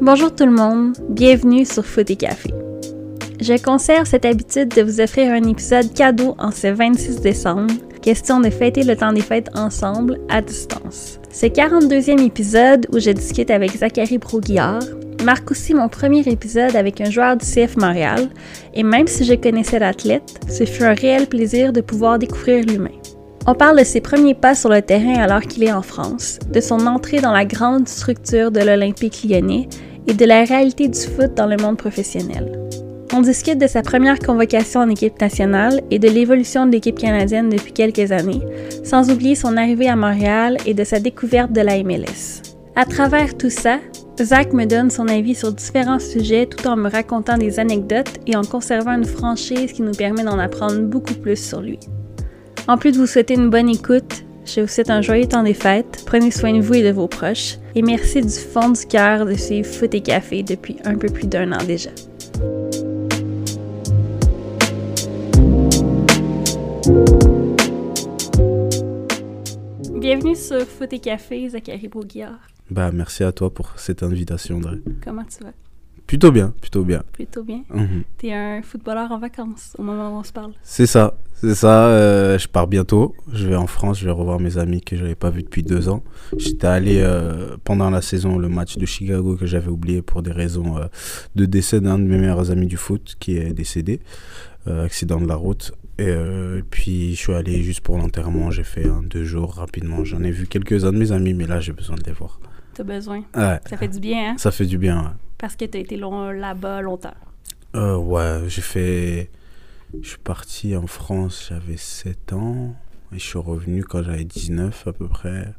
Bonjour tout le monde, bienvenue sur Foot et Café. Je conserve cette habitude de vous offrir un épisode cadeau en ce 26 décembre, question de fêter le temps des fêtes ensemble à distance. Ce 42e épisode où je discute avec Zachary Broguillard marque aussi mon premier épisode avec un joueur du CF Montréal, et même si je connaissais l'athlète, ce fut un réel plaisir de pouvoir découvrir l'humain. On parle de ses premiers pas sur le terrain alors qu'il est en France, de son entrée dans la grande structure de l'Olympique lyonnais et de la réalité du foot dans le monde professionnel. On discute de sa première convocation en équipe nationale et de l'évolution de l'équipe canadienne depuis quelques années, sans oublier son arrivée à Montréal et de sa découverte de la MLS. À travers tout ça, Zach me donne son avis sur différents sujets tout en me racontant des anecdotes et en conservant une franchise qui nous permet d'en apprendre beaucoup plus sur lui. En plus de vous souhaiter une bonne écoute, je vous souhaite un joyeux temps des fêtes, prenez soin de vous et de vos proches, et merci du fond du cœur de suivre Foot et Café depuis un peu plus d'un an déjà. Bienvenue sur Foot et Café, Zachary Bourguillard. Bah, merci à toi pour cette invitation, André. Comment tu vas? Plutôt bien, plutôt bien. Plutôt bien. Mhm. T'es un footballeur en vacances au moment où on se parle. C'est ça, c'est ça. euh, je pars bientôt. Je vais en France, je vais revoir mes amis que j'avais pas vus depuis deux ans. J'étais allé euh, pendant la saison, le match de Chicago que j'avais oublié pour des raisons euh, de décès d'un de mes meilleurs amis du foot qui est décédé, accident de la route. Et euh, puis je suis allé juste pour l'enterrement. J'ai fait un deux jours rapidement. J'en ai vu quelques-uns de mes amis, mais là j'ai besoin de les voir. T'as besoin. Ouais, Ça fait du bien, hein? ça fait du bien. ouais. Parce que t'as été long, là-bas longtemps. Euh, ouais, j'ai fait. Je suis parti en France, j'avais 7 ans. Et je suis revenu quand j'avais 19 à peu près.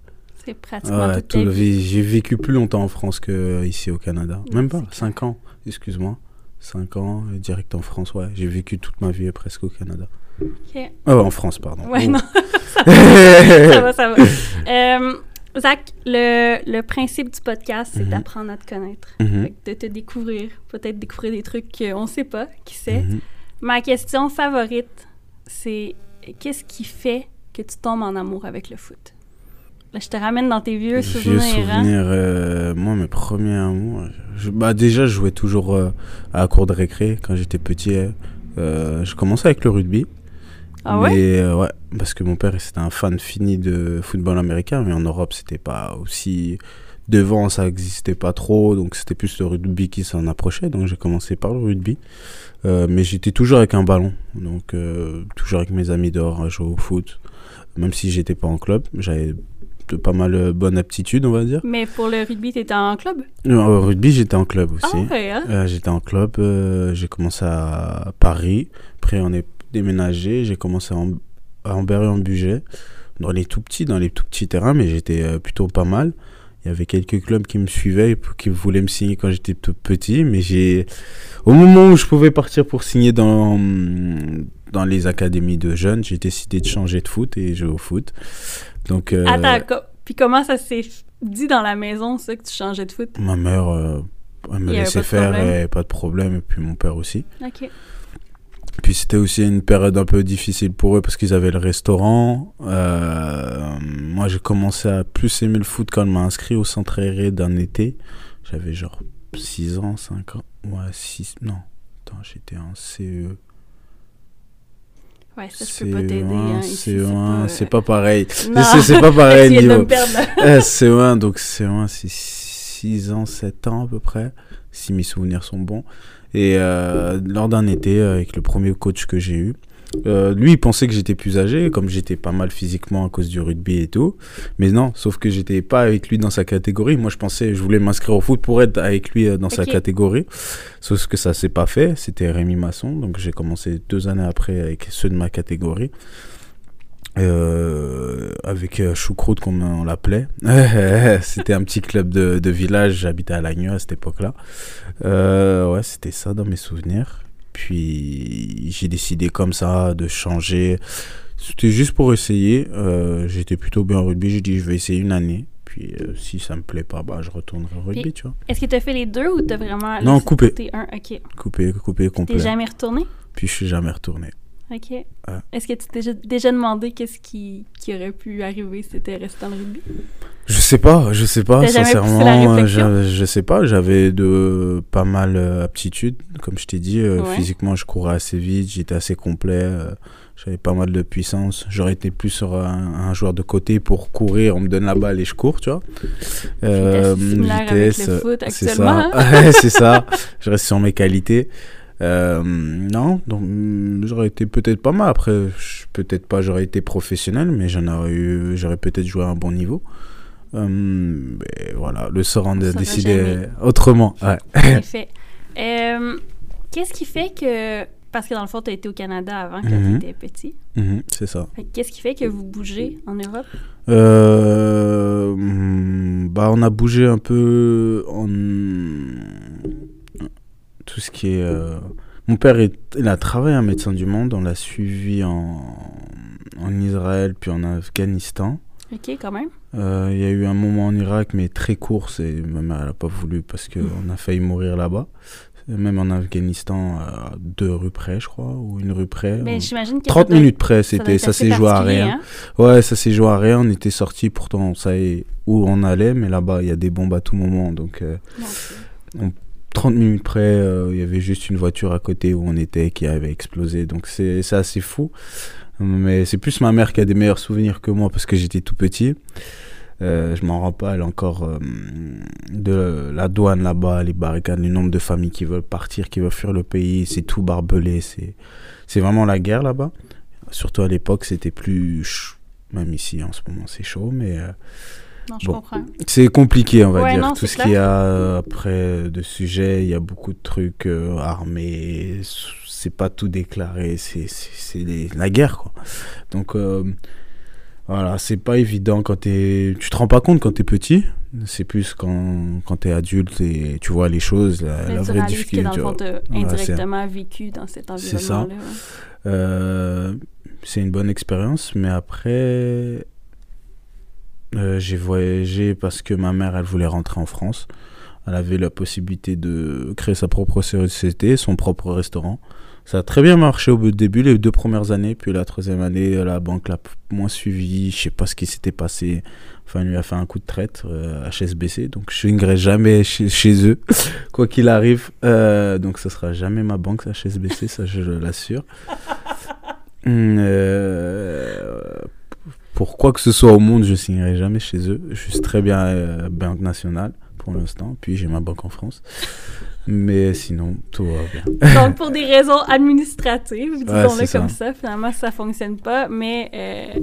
C'est pratiquement Ouais, tout le vie. J'ai vécu plus longtemps en France qu'ici au Canada. Non, Même pas, c'est 5 ans, excuse-moi. 5 ans, euh, direct en France, ouais. J'ai vécu toute ma vie presque au Canada. En France, pardon. Ouais, Oh. non, ça va, ça va. Euh, Zach, le, le principe du podcast, c'est Mhm. d'apprendre à te connaître. Mhm, de te découvrir, peut-être découvrir des trucs qu'on ne sait pas, qui sait. mhm. Ma question favorite, c'est qu'est-ce qui fait que tu tombes en amour avec le foot? Là, je te ramène dans tes vieux Vieux souvenirs. hein? souvenirs, euh, moi, mes premiers amours. je- bah, déjà, je jouais toujours euh, à la cour de récré quand j'étais petit. euh, je commençais avec le rugby. Ah ouais? Mais euh, ouais, parce que mon père c'était un fan fini de football américain, mais en Europe c'était pas aussi devant, ça existait pas trop, donc c'était plus le rugby qui s'en approchait. Donc j'ai commencé par le rugby, Euh, mais j'étais toujours avec un ballon, donc euh, toujours avec mes amis dehors à jouer au foot, même si j'étais pas en club, j'avais de pas mal bonne aptitude, on va dire. Mais pour le rugby, tu étais en club? Non, Au rugby j'étais en club Ah aussi. ouais, hein? Euh, j'étais en club, euh, j'ai commencé à Paris, après on est déménagé, j'ai commencé à, Ambert en budget dans les tout petits, dans les tout petits terrains, mais j'étais euh, plutôt pas mal. Il y avait quelques clubs qui me suivaient et qui voulaient me signer quand j'étais tout petit, mais j'ai, au moment où je pouvais partir pour signer dans, dans les académies de jeunes, j'ai décidé de changer de foot et jouer au foot. Donc, euh, Attends, co- puis comment ça s'est dit dans la maison, ça, que tu changeais de foot? ma mère, euh, elle me laissait faire et pas de problème, et puis mon père aussi. OK. Puis c'était aussi une période un peu difficile pour eux parce qu'ils avaient le restaurant. Euh, moi, j'ai commencé à plus aimer le foot quand on m'a inscrit au centre aéré d'un été. J'avais genre 6 ans, 5 ans. Ouais, 6. Non. Attends, j'étais en E. CE. Ouais, ça, je peux pas t'aider. Hein, ici, CE1, c'est euh, pas pareil. Non. C'est c'est pas pareil niveau. me perdre, là. Euh, CE1, donc CE1, c'est 6 ans, 7 ans à peu près, si mes souvenirs sont bons. Et euh, lors d'un été, euh, avec le premier coach que j'ai eu, euh, lui, il pensait que j'étais plus âgé, comme j'étais pas mal physiquement à cause du rugby et tout. Mais non, sauf que j'étais pas avec lui dans sa catégorie. Moi, je pensais, je voulais m'inscrire au foot pour être avec lui euh, dans sa catégorie. Sauf que ça s'est pas fait. C'était Rémi Masson. Donc, j'ai commencé deux années après avec ceux de ma catégorie. Euh, avec euh, Choucroute, comme on l'appelait. c'était un petit club de, de village. J'habitais à Lagneux à cette époque-là. Euh, ouais, c'était ça dans mes souvenirs. Puis j'ai décidé comme ça de changer. C'était juste pour essayer. Euh, J'étais plutôt bien au rugby. J'ai dit je vais essayer une année. Puis si ça me plaît pas, bah, je retournerai au rugby, Puis- tu vois. Est-ce que tu as fait les deux ou tu as vraiment. Non, coupé. un? Coupé, coupé, T'es complet. jamais retourné? Puis je suis jamais retourné. OK. Est-ce que tu t'es déjà, demandé qu'est-ce qui, qui aurait pu arriver si t'étais resté dans le rugby? Je sais pas, je sais pas, sincèrement, réflexion? je, je sais pas, j'avais de pas mal euh, aptitudes, comme je t'ai dit, euh, Ouais. physiquement je courais assez vite, j'étais assez complet, euh, j'avais pas mal de puissance, j'aurais été plus sur un, un joueur de côté pour courir, on me donne la balle et je cours, tu vois. le foot c'est ça, Ouais, c'est ça, je reste sur mes qualités. Euh, non, donc mm, j'aurais été peut-être pas mal. Après, peut-être pas, j'aurais été professionnel, mais j'en aurais eu, j'aurais peut-être joué à un bon niveau. Euh, mais voilà, le sort en a décidé autrement. Ouais. Euh, Qu'est-ce qui fait que. Parce que dans le fond, tu as été au Canada avant quand Mhm. tu étais petit. Mhm, c'est ça. Qu'est-ce qui fait que vous bougez en Europe? Euh, mm, bah, on a bougé un peu en tout ce qui est. euh, Mon père, est- il a travaillé un médecin du monde. On l'a suivi en, en Israël puis en Afghanistan. OK, quand même. Euh, Il y a eu un moment en Irak, mais très court. Et ma mère, elle n'a pas voulu parce qu'on a failli mourir là-bas. Même en Afghanistan, à deux rues près, je crois, ou une rue près. Mais On- j'imagine que. 30 ça doit- minutes près, c'était, ça s'est joué à rien. hein? Ouais, ça s'est joué à rien. On était sortis, pourtant on savait où on allait, mais là-bas il y a des bombes à tout moment. Donc euh, Donc, 30 minutes près, euh, il y avait juste une voiture à côté où on était qui avait explosé. Donc c'est assez fou. Mais c'est plus ma mère qui a des meilleurs souvenirs que moi parce que j'étais tout petit. Euh, je m'en rends pas, elle encore euh, de la douane là-bas, les barricades, le nombre de familles qui veulent partir, qui veulent fuir le pays, c'est tout barbelé, c'est vraiment la guerre là-bas. Surtout à l'époque, c'était plus même ici en ce moment c'est chaud, mais non, je Bon. comprends. c'est compliqué, on va Ouais, dire. non, Tout ce qu'il y a euh, après de sujets, il y a beaucoup de trucs euh, armés, c'est pas tout déclaré, c'est la guerre quoi. Donc euh, voilà, c'est pas évident quand t'es. Tu te rends pas compte quand t'es petit, c'est plus quand, quand t'es adulte et tu vois les choses, la, la vraie réalises que difficulté. dans le Voilà, indirectement vécu dans cet C'est ça. ouais. Euh, c'est une bonne expérience, mais après, euh, j'ai voyagé parce que ma mère, elle voulait rentrer en France. Elle avait la possibilité de créer sa propre société, son propre restaurant. Ça a très bien marché au début, les deux premières années, puis la troisième année, la banque l'a moins suivi. Je sais pas ce qui s'était passé. Enfin, elle lui a fait un coup de traite, euh, HSBC. Donc, je n'irai jamais chez, chez eux, quoi qu'il arrive. Euh, donc, ce sera jamais ma banque, HSBC, ça je l'assure. Hum, euh, pour quoi que ce soit au monde, je signerai jamais chez eux. Je suis très bien euh, Banque Nationale pour l'instant. Puis j'ai ma banque en France. Mais sinon, tout va bien. Donc, pour des raisons administratives, disons-le comme ça, finalement, ça fonctionne pas. Mais, euh,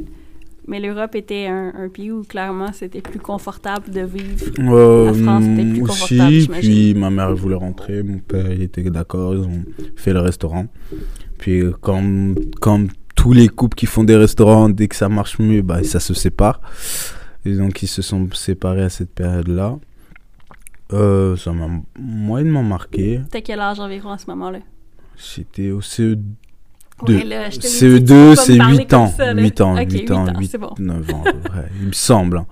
mais l'Europe était un, un pays où, clairement, c'était plus confortable de vivre. Euh, La France était plus confortable, aussi, puis ma mère voulait rentrer, mon père il était d'accord, ils ont fait le restaurant. Puis comme, comme tous les couples qui font des restaurants, dès que ça marche mieux, bah, ça se sépare. Et donc ils se sont séparés à cette période-là. Euh, ça m'a moyennement marqué. T'as quel âge environ à ce moment-là? J'étais au CE2. Ouais, là, je te l'ai dit, tu CE2, peux pas me c'est parler 8 comme ans. ça, là. 8 ans, Ok, 8 ans, 8, c'est bon. 9 ans, il me semble. hein.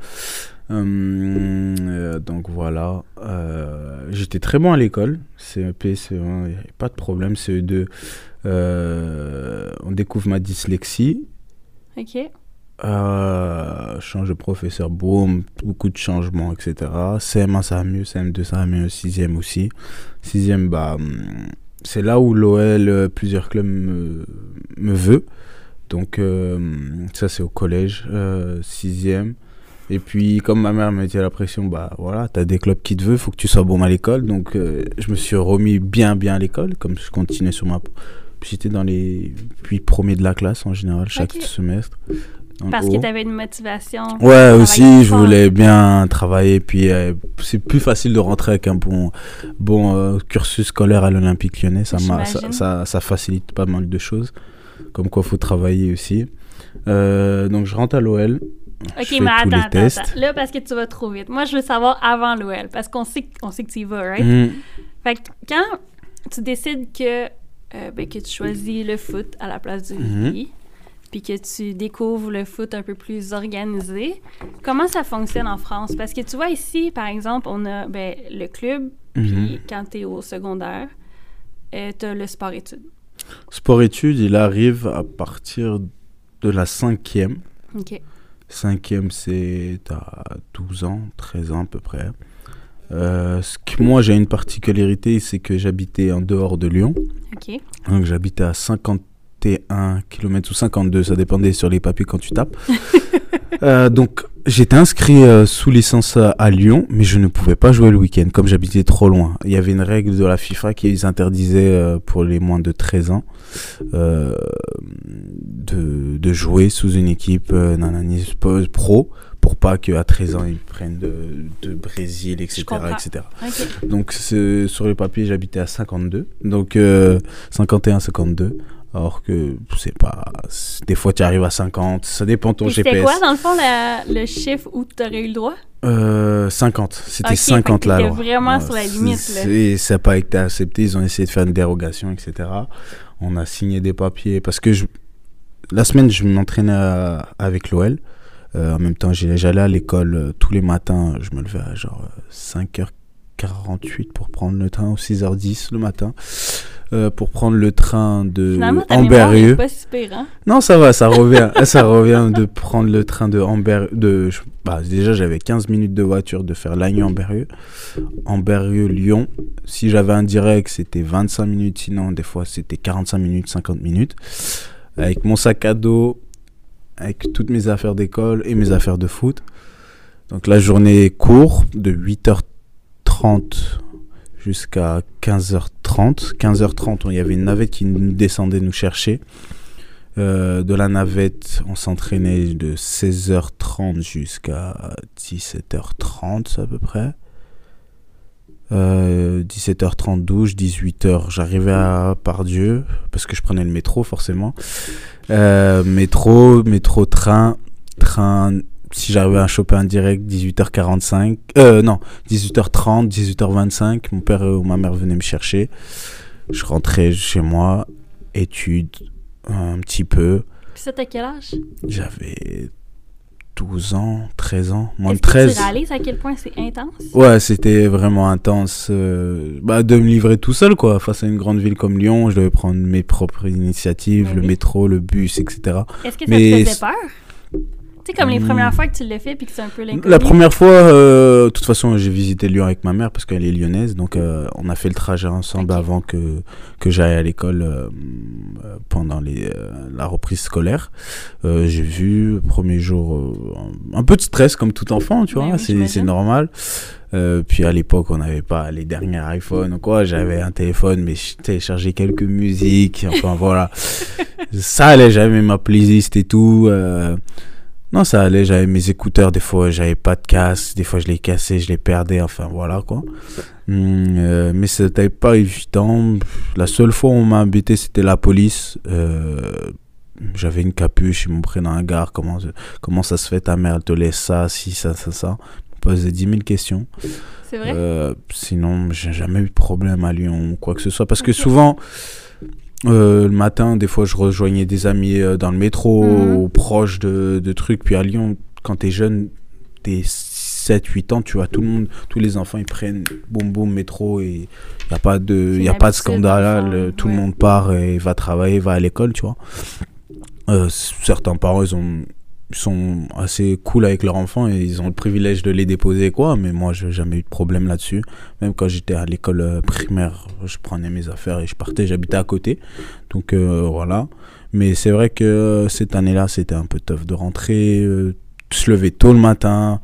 Hum, euh, donc voilà, Euh, j'étais très bon à l'école, CEP, CE1, il n'y avait pas de problème, CE2, euh, on découvre ma dyslexie, OK. euh, change de professeur, boum, beaucoup de changements, etc. CM1 ça va mieux, CM2 ça va mieux, 6ème aussi. 6ème, bah, hum, c'est là où l'OL, euh, plusieurs clubs me, me veut. Donc euh, ça c'est au collège, euh, 6ème. Et puis comme ma mère me mettait la pression, bah voilà, t'as des clubs qui te veulent, faut que tu sois bon à l'école. Donc euh, je me suis remis bien bien à l'école, comme je continuais sur ma... J'étais dans les puis premiers de la classe en général, chaque semestre. Parce haut. que t'avais une motivation. Ouais, aussi, je voulais bien travailler. Puis euh, c'est plus facile de rentrer avec un bon, bon euh, cursus scolaire à l'Olympique lyonnais. Ça, ça, ça, ça facilite pas mal de choses. Comme quoi, faut travailler aussi. Euh, donc, je rentre à l'OL. Ok, mais attends, attends, attends. Là, parce que tu vas trop vite. Moi, je veux savoir avant l'OL. Parce qu'on sait, que- on sait que tu y vas, right? Mhm. Fait que quand tu décides que, euh, ben, que tu choisis le foot à la place du Mhm. rugby, puis que tu découvres le foot un peu plus organisé, comment ça fonctionne en France? Parce que tu vois, ici, par exemple, on a ben, le club, Mhm. puis quand tu es au secondaire, tu as le sport-études. Sport-études, il arrive à partir de la cinquième. OK. Cinquième, c'est à 12 ans, 13 ans à peu près. Euh, ce que moi, j'ai une particularité, c'est que j'habitais en dehors de Lyon. Donc j'habitais à 51 km ou 52, ça dépendait sur les papiers quand tu tapes. Euh, donc j'étais inscrit euh, sous licence à, Lyon, mais je ne pouvais pas jouer le week-end comme j'habitais trop loin. Il y avait une règle de la FIFA qui les interdisait pour les moins de 13 ans de, de jouer sous une équipe nanani pro pour pas qu'à 13 ans ils prennent de, de Brésil, etc. etc. Donc sur les papiers, j'habitais à 52. Donc euh, 51, 52. Alors que c'est pas. Des fois, tu arrives à 50. Ça dépend de ton Puis C'était GPS. quoi, dans le fond, la- le chiffre où tu aurais eu le droit? Euh, 50. C'était Ok, 50 fait que la t'étais loi. vraiment sur la limite, là. c'est- Ça n'a pas été accepté. Ils ont essayé de faire une dérogation, etc. On a signé des papiers. Parce que je- la semaine, je m'entraînais avec l'OL. Euh, en même temps, j'allais à l'école euh, tous les matins. Je me levais à genre euh, 5h48 pour prendre le train, ou 6h10 le matin. euh, pour prendre le train de Amberieux. hein? Non, ça va, ça revient. ça revient de prendre le train de Amber. De, je- bah, déjà, j'avais 15 minutes de voiture de faire Lagny-Amberieux. Amberieux-Lyon. Si j'avais un direct, c'était 25 minutes. Sinon, des fois, c'était 45 minutes, 50 minutes. Avec mon sac à dos, avec toutes mes affaires d'école et mes affaires de foot. Donc, la journée court de 8h30 jusqu'à 15h30. 15h30, il y avait une navette qui nous descendait nous chercher. Euh, de la navette, on s'entraînait de 16h30 jusqu'à 17h30 à peu près. Euh, 17h30 douche, 18h j'arrivais à Pardieu parce que je prenais le métro forcément. Euh, métro, métro, train, train. Si j'arrivais à choper un direct, 18h45. Euh, non, 18h30, 18h25. Mon père ou ma mère venaient me chercher. Je rentrais chez moi, études, un petit peu. Ça, t'as quel âge? J'avais 12 ans, 13 ans, moins de Est-ce que 13. tu réalises à quel point c'est intense? Ouais, c'était vraiment intense. euh, bah, de me livrer tout seul, quoi. Face à une grande ville comme Lyon, je devais prendre mes propres initiatives, Ben le oui. métro, le bus, etc. Est-ce que ça Mais te faisait peur? Sais, comme les Hmm. premières fois que tu l'as fait puis que c'est un peu l'inconnu. La première fois, euh, de toute façon, j'ai visité Lyon avec ma mère parce qu'elle est lyonnaise. Donc, euh, on a fait le trajet ensemble avant que, que j'aille à l'école euh, pendant les, la reprise scolaire. J'ai vu, le premier jour, un peu de stress comme tout enfant, tu vois, oui, c'est normal. Euh, puis à l'époque, on n'avait pas les derniers iPhones ou quoi. J'avais un téléphone, mais je téléchargeais quelques musiques. Enfin voilà. ça allait, j'avais ma playlist et tout. euh, non, ça allait, j'avais mes écouteurs, des fois j'avais pas de casque, des fois je les cassais, je les perdais, enfin voilà quoi. Hum, euh, mais c'était pas évident. La seule fois où on m'a embêté, c'était la police. Euh, j'avais une capuche, ils m'ont pris dans un gare. Comment, comment ça se fait, ta mère elle te laisse ça, si, ça, ça, ça. Me posaient 10 000 questions. C'est vrai? Euh, sinon, j'ai jamais eu de problème à Lyon ou quoi que ce soit. Parce que souvent, euh, le matin, des fois, je rejoignais des amis euh, dans le métro, Mhm. ou proche de, de trucs. Puis à Lyon, quand t'es jeune, t'es 7-8 ans, tu vois, tout le monde, tous les enfants, ils prennent boum boum métro et il n'y a pas de, y a pas de scandale. le- tout ouais. le monde part et va travailler, va à l'école, tu vois. Euh, certains parents, ils ont sont assez cool avec leurs enfants et ils ont le privilège de les déposer quoi. Mais moi j'ai jamais eu de problème là-dessus. Même quand j'étais à l'école euh, primaire je prenais mes affaires et je partais j'habitais à côté. Donc euh, voilà. Mais c'est vrai que euh, cette année-là c'était un peu tough de rentrer euh, se lever tôt le matin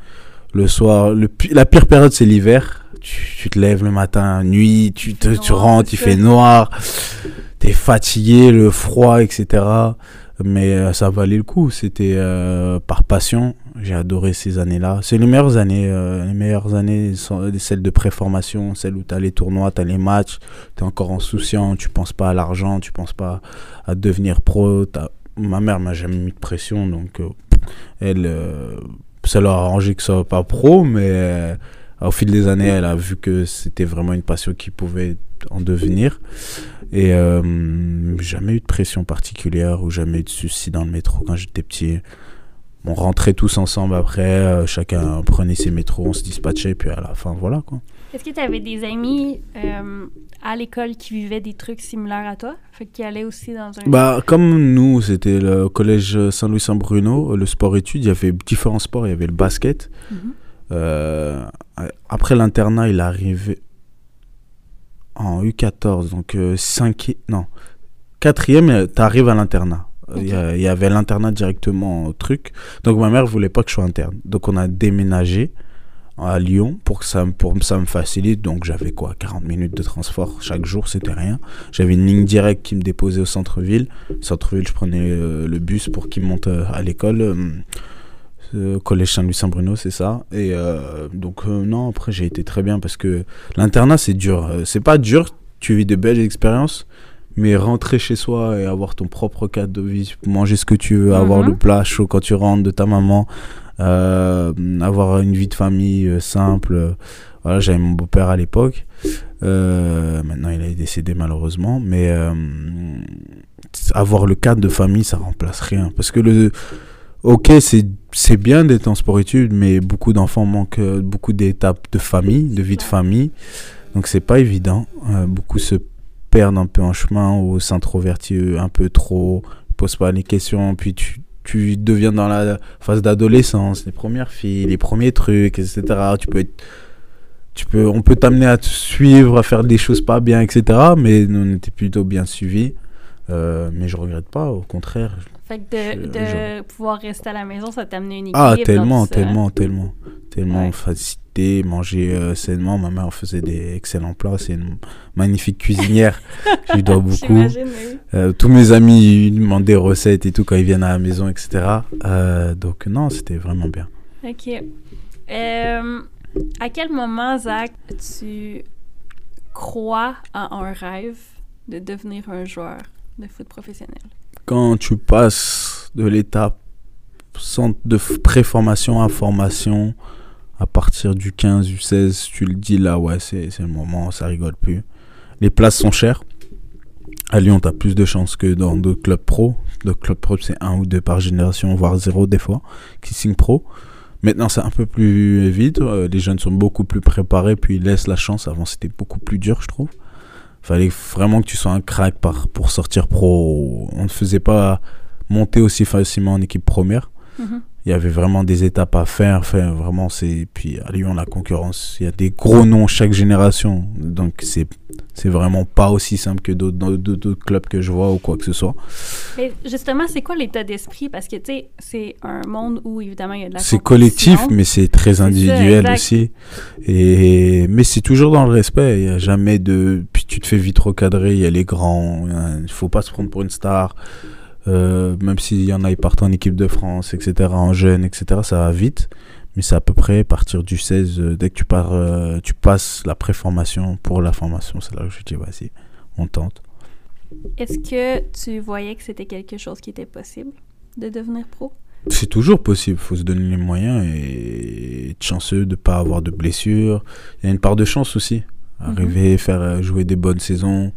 le soir le la pire période c'est l'hiver. Tu, tu te lèves le matin nuit tu te tu rentres il fait noir t'es fatigué le froid etc mais euh, ça valait le coup. C'était euh, par passion. J'ai adoré ces années-là. C'est les meilleures années. euh, les meilleures années celles de préformation, celles où tu as les tournois, tu as les matchs, tu es encore insouciant, tu penses pas à l'argent, tu penses pas à devenir pro. Ma mère m'a jamais mis de pression, donc elle, ça leur a arrangé que ça soit pas pro, mais au fil des années, elle a vu que c'était vraiment une passion qui pouvait en devenir. Et euh, jamais eu de pression particulière ou jamais eu de soucis dans le métro quand j'étais petit. on rentrait tous ensemble après, euh, chacun prenait ses métros, on se dispatchait, puis à la fin, voilà quoi. Est-ce que tu avais des amis euh, à l'école qui vivaient des trucs similaires à toi? Fait allaient aussi dans un... Bah, comme nous, c'était le collège Saint-Louis-Saint-Bruno, le sport-études, il y avait différents sports, il y avait le basket. Mhm. Euh, après l'internat, il est arrivé en U14, donc 5 non, 4e, tu arrives à l'internat. Il y avait l'internat directement au truc. Donc ma mère voulait pas que je sois interne. Donc on a déménagé à Lyon pour que ça, me- pour ça me facilite. Donc j'avais quoi 40 minutes de transport chaque jour, c'était rien. J'avais une ligne directe qui me déposait au centre-ville. Centre-ville, je prenais euh, le bus pour qu'il monte euh, à l'école. Euh, collège Saint-Louis-Saint-Bruno, c'est ça. Et euh, donc euh, non, après j'ai été très bien parce que l'internat c'est dur. C'est pas dur, tu vis de belles expériences. Mais rentrer chez soi et avoir ton propre cadre de vie, manger ce que tu veux, avoir Mhm. le plat chaud quand tu rentres de ta maman, euh, avoir une vie de famille simple. Voilà, j'avais mon beau-père à l'époque. Maintenant, il est décédé malheureusement. Mais avoir le cadre de famille, ça remplace rien. Parce que le. Ok, c'est bien d'être en sport-études, mais beaucoup d'enfants manquent euh, beaucoup d'étapes de famille, de vie de famille. Donc, c'est pas évident. Euh, beaucoup se perdent un peu en chemin ou s'introvertissent un peu trop, posent pas les questions, puis tu, tu deviens dans la phase d'adolescence, les premières filles, les premiers trucs, etc. Tu peux être- tu peux, on peut t'amener à te suivre, à faire des choses pas bien, etc. Mais nous, on était plutôt bien suivis. Euh, mais je regrette pas, au contraire. Fait que de, de pouvoir rester à la maison, ça t'a amené une équilibre. Ah, tellement, tellement, tellement. Tellement Ouais. facilité, manger euh, sainement. Ma mère faisait des excellents plats. C'est une magnifique cuisinière. je lui dois beaucoup. Oui. Euh, tous mes amis ils demandent des recettes et tout quand ils viennent à la maison, etc. Euh, donc non, c'était vraiment bien. OK. À quel moment, Zach, tu crois à un rêve de devenir un joueur de foot professionnel? Quand tu passes de l'étape centre de préformation à formation, à partir du 15, du 16, tu le dis là, ouais, c'est le moment, ça rigole plus. Les places sont chères. À Lyon, tu as plus de chances que dans d'autres clubs pro. D'autres clubs pro, c'est un ou deux par génération, voire zéro des fois, qui signent pro. Maintenant, c'est un peu plus vite. euh, les jeunes sont beaucoup plus préparés, puis ils laissent la chance. Avant, c'était beaucoup plus dur, je trouve. Fallait vraiment que tu sois un crack par, pour sortir pro. On ne faisait pas monter aussi facilement en équipe première. Mhm. Il y avait vraiment des étapes à faire. Enfin, vraiment, c'est. Puis à Lyon, la concurrence, il y a des gros noms chaque génération. Donc, c'est c'est vraiment pas aussi simple que d'autres d'autres- clubs que je vois ou quoi que ce soit. Mais justement, c'est quoi l'état d'esprit? Parce que, tu sais, c'est un monde où, évidemment, il y a de la C'est collectif, mais c'est très individuel aussi. Et mais c'est toujours dans le respect. Il y a jamais de. Puis tu te fais vite recadrer. Il y a les grands. Il faut pas se prendre pour une star. Euh, même s'il y en a, ils partent en équipe de France, etc., en jeune, etc., ça va vite. Mais c'est à peu près à partir du 16, euh, dès que tu pars, euh, tu passes la préformation pour la formation. C'est là que je dis, vas-y, on tente. Est-ce que tu voyais que c'était quelque chose qui était possible de devenir pro? C'est toujours possible, faut se donner les moyens et être chanceux de ne pas avoir de blessures. Il y a une part de chance aussi. Arriver, faire euh, jouer des bonnes saisons,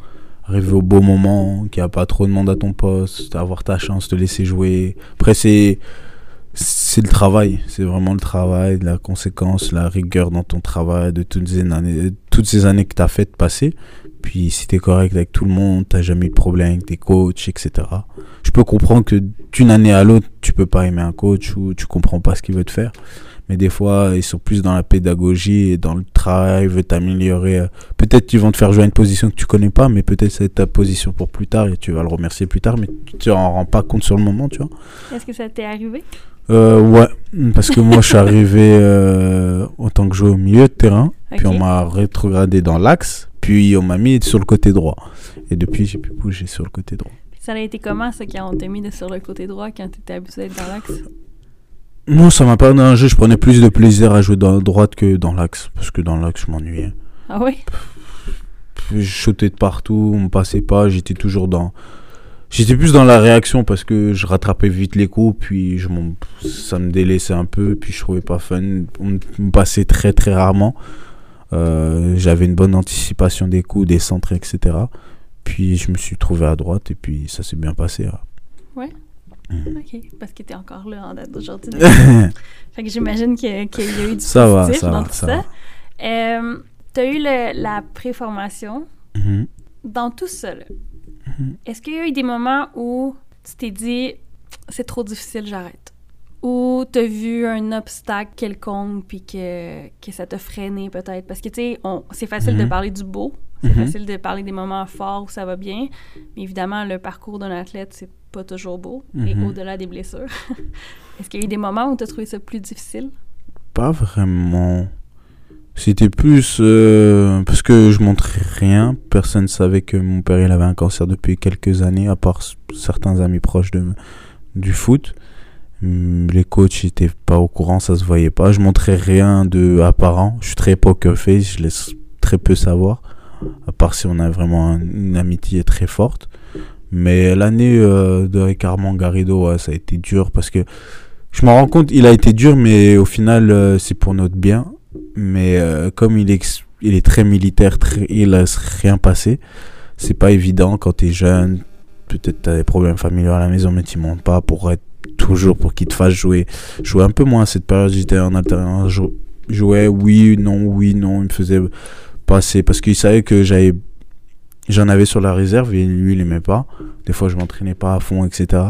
arriver au beau moment, qu'il n'y a pas trop de monde à ton poste, avoir ta chance de laisser jouer. Après, c'est c'est le travail, c'est vraiment le travail, la conséquence, la rigueur dans ton travail de toutes ces années, toutes ces années que tu as faites passer. Puis si tu es correct avec tout le monde, tu jamais eu de problème avec tes coachs, etc. Je peux comprendre que d'une année à l'autre, tu peux pas aimer un coach ou tu comprends pas ce qu'il veut te faire. Mais des fois, ils sont plus dans la pédagogie et dans le travail, ils veulent t'améliorer. Peut-être qu'ils vont te faire jouer à une position que tu connais pas, mais peut-être c'est ta position pour plus tard et tu vas le remercier plus tard, mais tu te rends pas compte sur le moment, tu vois. Est-ce que ça t'est arrivé? Euh, ouais, parce que moi je suis arrivé euh, en tant que joueur au milieu de terrain, puis on m'a rétrogradé dans l'axe, puis on m'a mis sur le côté droit. Et depuis, j'ai pu bouger sur le côté droit. Ça a été comment, ça, quand on t'a mis sur le côté droit quand t'étais habitué d'être dans l'axe? Non, ça m'a pas dérangé, je prenais plus de plaisir à jouer dans la droite que dans l'axe, parce que dans l'axe, je m'ennuyais. Ah oui? Je sautais de partout, on me passait pas, j'étais toujours dans. J'étais plus dans la réaction parce que je rattrapais vite les coups, puis je ça me délaissait un peu, puis je trouvais pas fun. On me- passait très très rarement. Euh, J'avais une bonne anticipation des coups, des centres, etc. Puis je me suis trouvé à droite et puis ça s'est bien passé. hein. Mhm. OK, parce que tu es encore là en date d'aujourd'hui. fait que j'imagine qu'il y a eu du Ça va, ça dans va, tout ça ça. Euh, tu as eu le- la préformation. Mhm. Dans tout ça, Mhm. est-ce qu'il y a eu des moments où tu t'es dit c'est trop difficile, j'arrête? Ou tu as vu un obstacle quelconque puis que, que ça t'a freiné peut-être? Parce que tu sais, c'est facile de Mhm. parler du beau, c'est Mhm. facile de parler des moments forts où ça va bien, mais évidemment, le parcours d'un athlète, c'est pas toujours beau, et Mhm. au-delà des blessures. est-ce qu'il y a eu des moments où tu as trouvé ça plus difficile? Pas vraiment. C'était plus euh, parce que je montrais rien. Personne savait que mon père il avait un cancer depuis quelques années, à part certains amis proches de, du foot. Hum, Les coachs n'étaient pas au courant, ça se voyait pas. Je montrais rien de apparent. Je suis très poker face, je laisse très peu savoir. À part si on a vraiment un- une amitié très forte. Mais l'année euh, de avec Armand Garrido, ça a été dur parce que je me rends compte, il a été dur, mais au final, euh, c'est pour notre bien. Mais euh, comme il est, très militaire, très, il laisse rien passer. C'est pas évident quand t'es jeune. Peut-être t'as des problèmes familiaux à la maison, mais tu montes pas pour être toujours pour qu'il te fasse jouer. Jouer un peu moins à cette période, j'étais en alternance. Je jouais oui, non, oui, non. Il me faisait parce qu'il savait que j'avais. J'en avais sur la réserve et lui, il aimait pas. Des fois, je m'entraînais pas à fond, etc.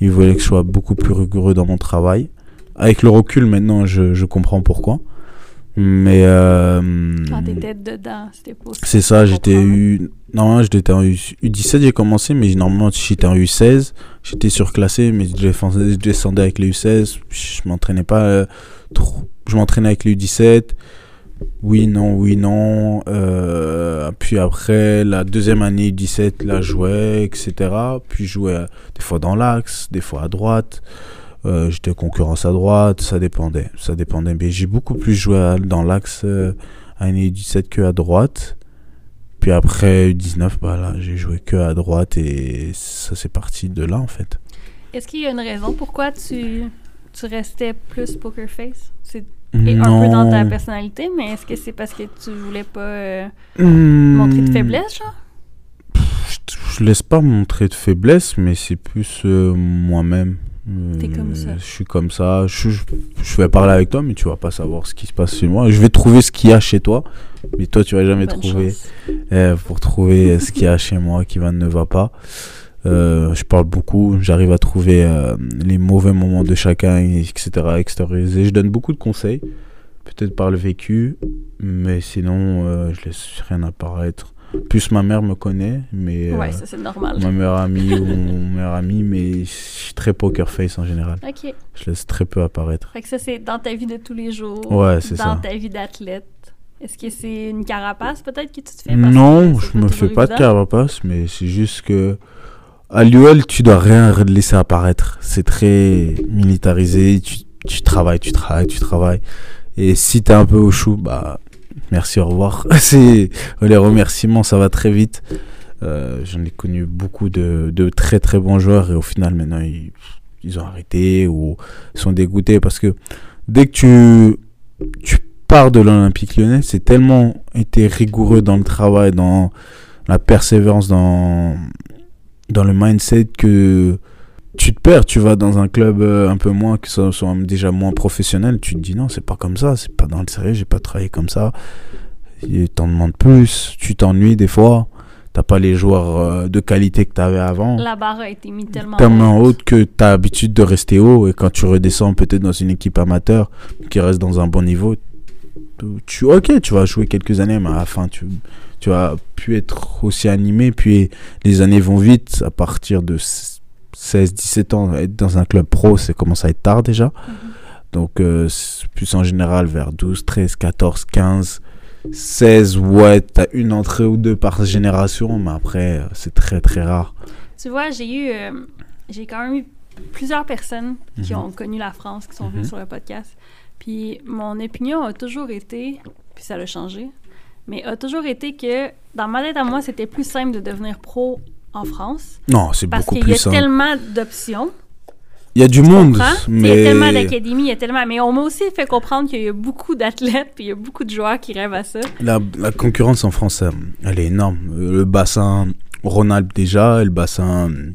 Il voulait que je sois beaucoup plus rigoureux dans mon travail. Avec le recul, maintenant, je, je comprends pourquoi. Mais. euh, Quand t'étais dedans, c'était pas aussi c'est ça, j'étais comprendre. U. Normalement, j'étais en U, 17 j'ai commencé, mais normalement, j'étais en U16. J'étais surclassé, mais je descendais, je descendais avec les U16. Je m'entraînais pas euh, trop. Je m'entraînais avec les U17. Oui, non, oui, non. Euh, puis après, la deuxième année U17, là, je jouais, etc. Puis je jouais euh, des fois dans l'axe, des fois à droite. Euh, J'étais concurrence à droite, ça dépendait. Ça dépendait. Mais j'ai beaucoup plus joué dans l'axe euh, année U17 que à droite. Puis après U19, bah j'ai joué que à droite et ça c'est parti de là en fait. Est-ce qu'il y a une raison pourquoi tu, tu restais plus poker face? Et un peu dans ta personnalité, mais est-ce que c'est parce que tu voulais pas euh, montrer de Hmm, faiblesse, genre? Je, je laisse pas montrer de faiblesse, mais c'est plus euh, moi-même. Euh, T'es comme ça. Je suis comme ça. Je, je, je vais parler avec toi, mais tu vas pas savoir ce qui se passe chez moi. Je vais trouver ce qu'il y a chez toi, mais toi tu vas jamais Bonne trouver. euh, pour trouver ce qu'il y a chez moi qui va ne va pas. Euh, je parle beaucoup, j'arrive à trouver euh, les mauvais moments de chacun, etc. extérioriser. Je donne beaucoup de conseils, peut-être par le vécu, mais sinon, euh, je laisse rien apparaître. Plus ma mère me connaît, mais euh, Ouais, ça c'est normal. ma meilleure amie ou mon meilleur ami, mais je suis très poker face en général. Ok. Je laisse très peu apparaître. Fait que ça, c'est dans ta vie de tous les jours. Ouais, c'est Dans ta vie d'athlète. Est-ce que c'est une carapace peut-être que tu te fais? Non, je me fais pas de carapace, mais c'est juste que à l'UL, tu dois rien laisser apparaître. C'est très militarisé. Tu, travailles, tu travailles, tu travailles. Et si t'es un peu au chou, bah merci, au revoir. les remerciements, ça va très vite. Euh, J'en ai connu beaucoup de, de très très bons joueurs et au final maintenant ils, ils ont arrêté ou sont dégoûtés parce que dès que tu tu pars de l'Olympique lyonnais, c'est tellement été rigoureux dans le travail, dans la persévérance, dans, dans le mindset que tu te perds. Tu vas dans un club euh, un peu moins, que ça soit déjà moins professionnel, tu te dis non, c'est pas comme ça, c'est pas dans le sérieux, j'ai pas travaillé comme ça. Et T'en demandes plus, tu t'ennuies des fois, t'as pas les joueurs euh, de qualité que t'avais avant La barre a été mise tellement, tellement haute. haute que tu as l'habitude de rester haut et quand tu redescends peut-être dans une équipe amateur qui reste dans un bon niveau, tu, tu- ok, tu vas jouer quelques années, mais à la fin, tu, tu vas plus être aussi animé. Puis les années vont vite. À partir de 16-17 ans, être dans un club pro, c'est commence à être tard déjà. Mhm. Donc, euh, plus en général, vers 12, 13, 14, 15, 16, ouais, t'as une entrée ou deux par génération, mais après, c'est très très rare. Tu vois, j'ai eu. euh, j'ai quand même eu plusieurs personnes qui Mhm. ont connu la France, qui sont venues Mhm. sur le podcast. Puis mon opinion a toujours été, puis ça l'a changé, mais a toujours été que dans ma tête à moi, c'était plus simple de devenir pro en France Non, c'est parce beaucoup qu'il y a plus simple. tellement d'options. Il y a du monde, comprends? Il y a mais tellement d'académies, il y a tellement. Mais on m'a aussi fait comprendre qu'il y a beaucoup d'athlètes, puis il y a beaucoup de joueurs qui rêvent à ça. la, la concurrence en France, elle est énorme. Euh, Le bassin Ronald déjà, et le bassin euh,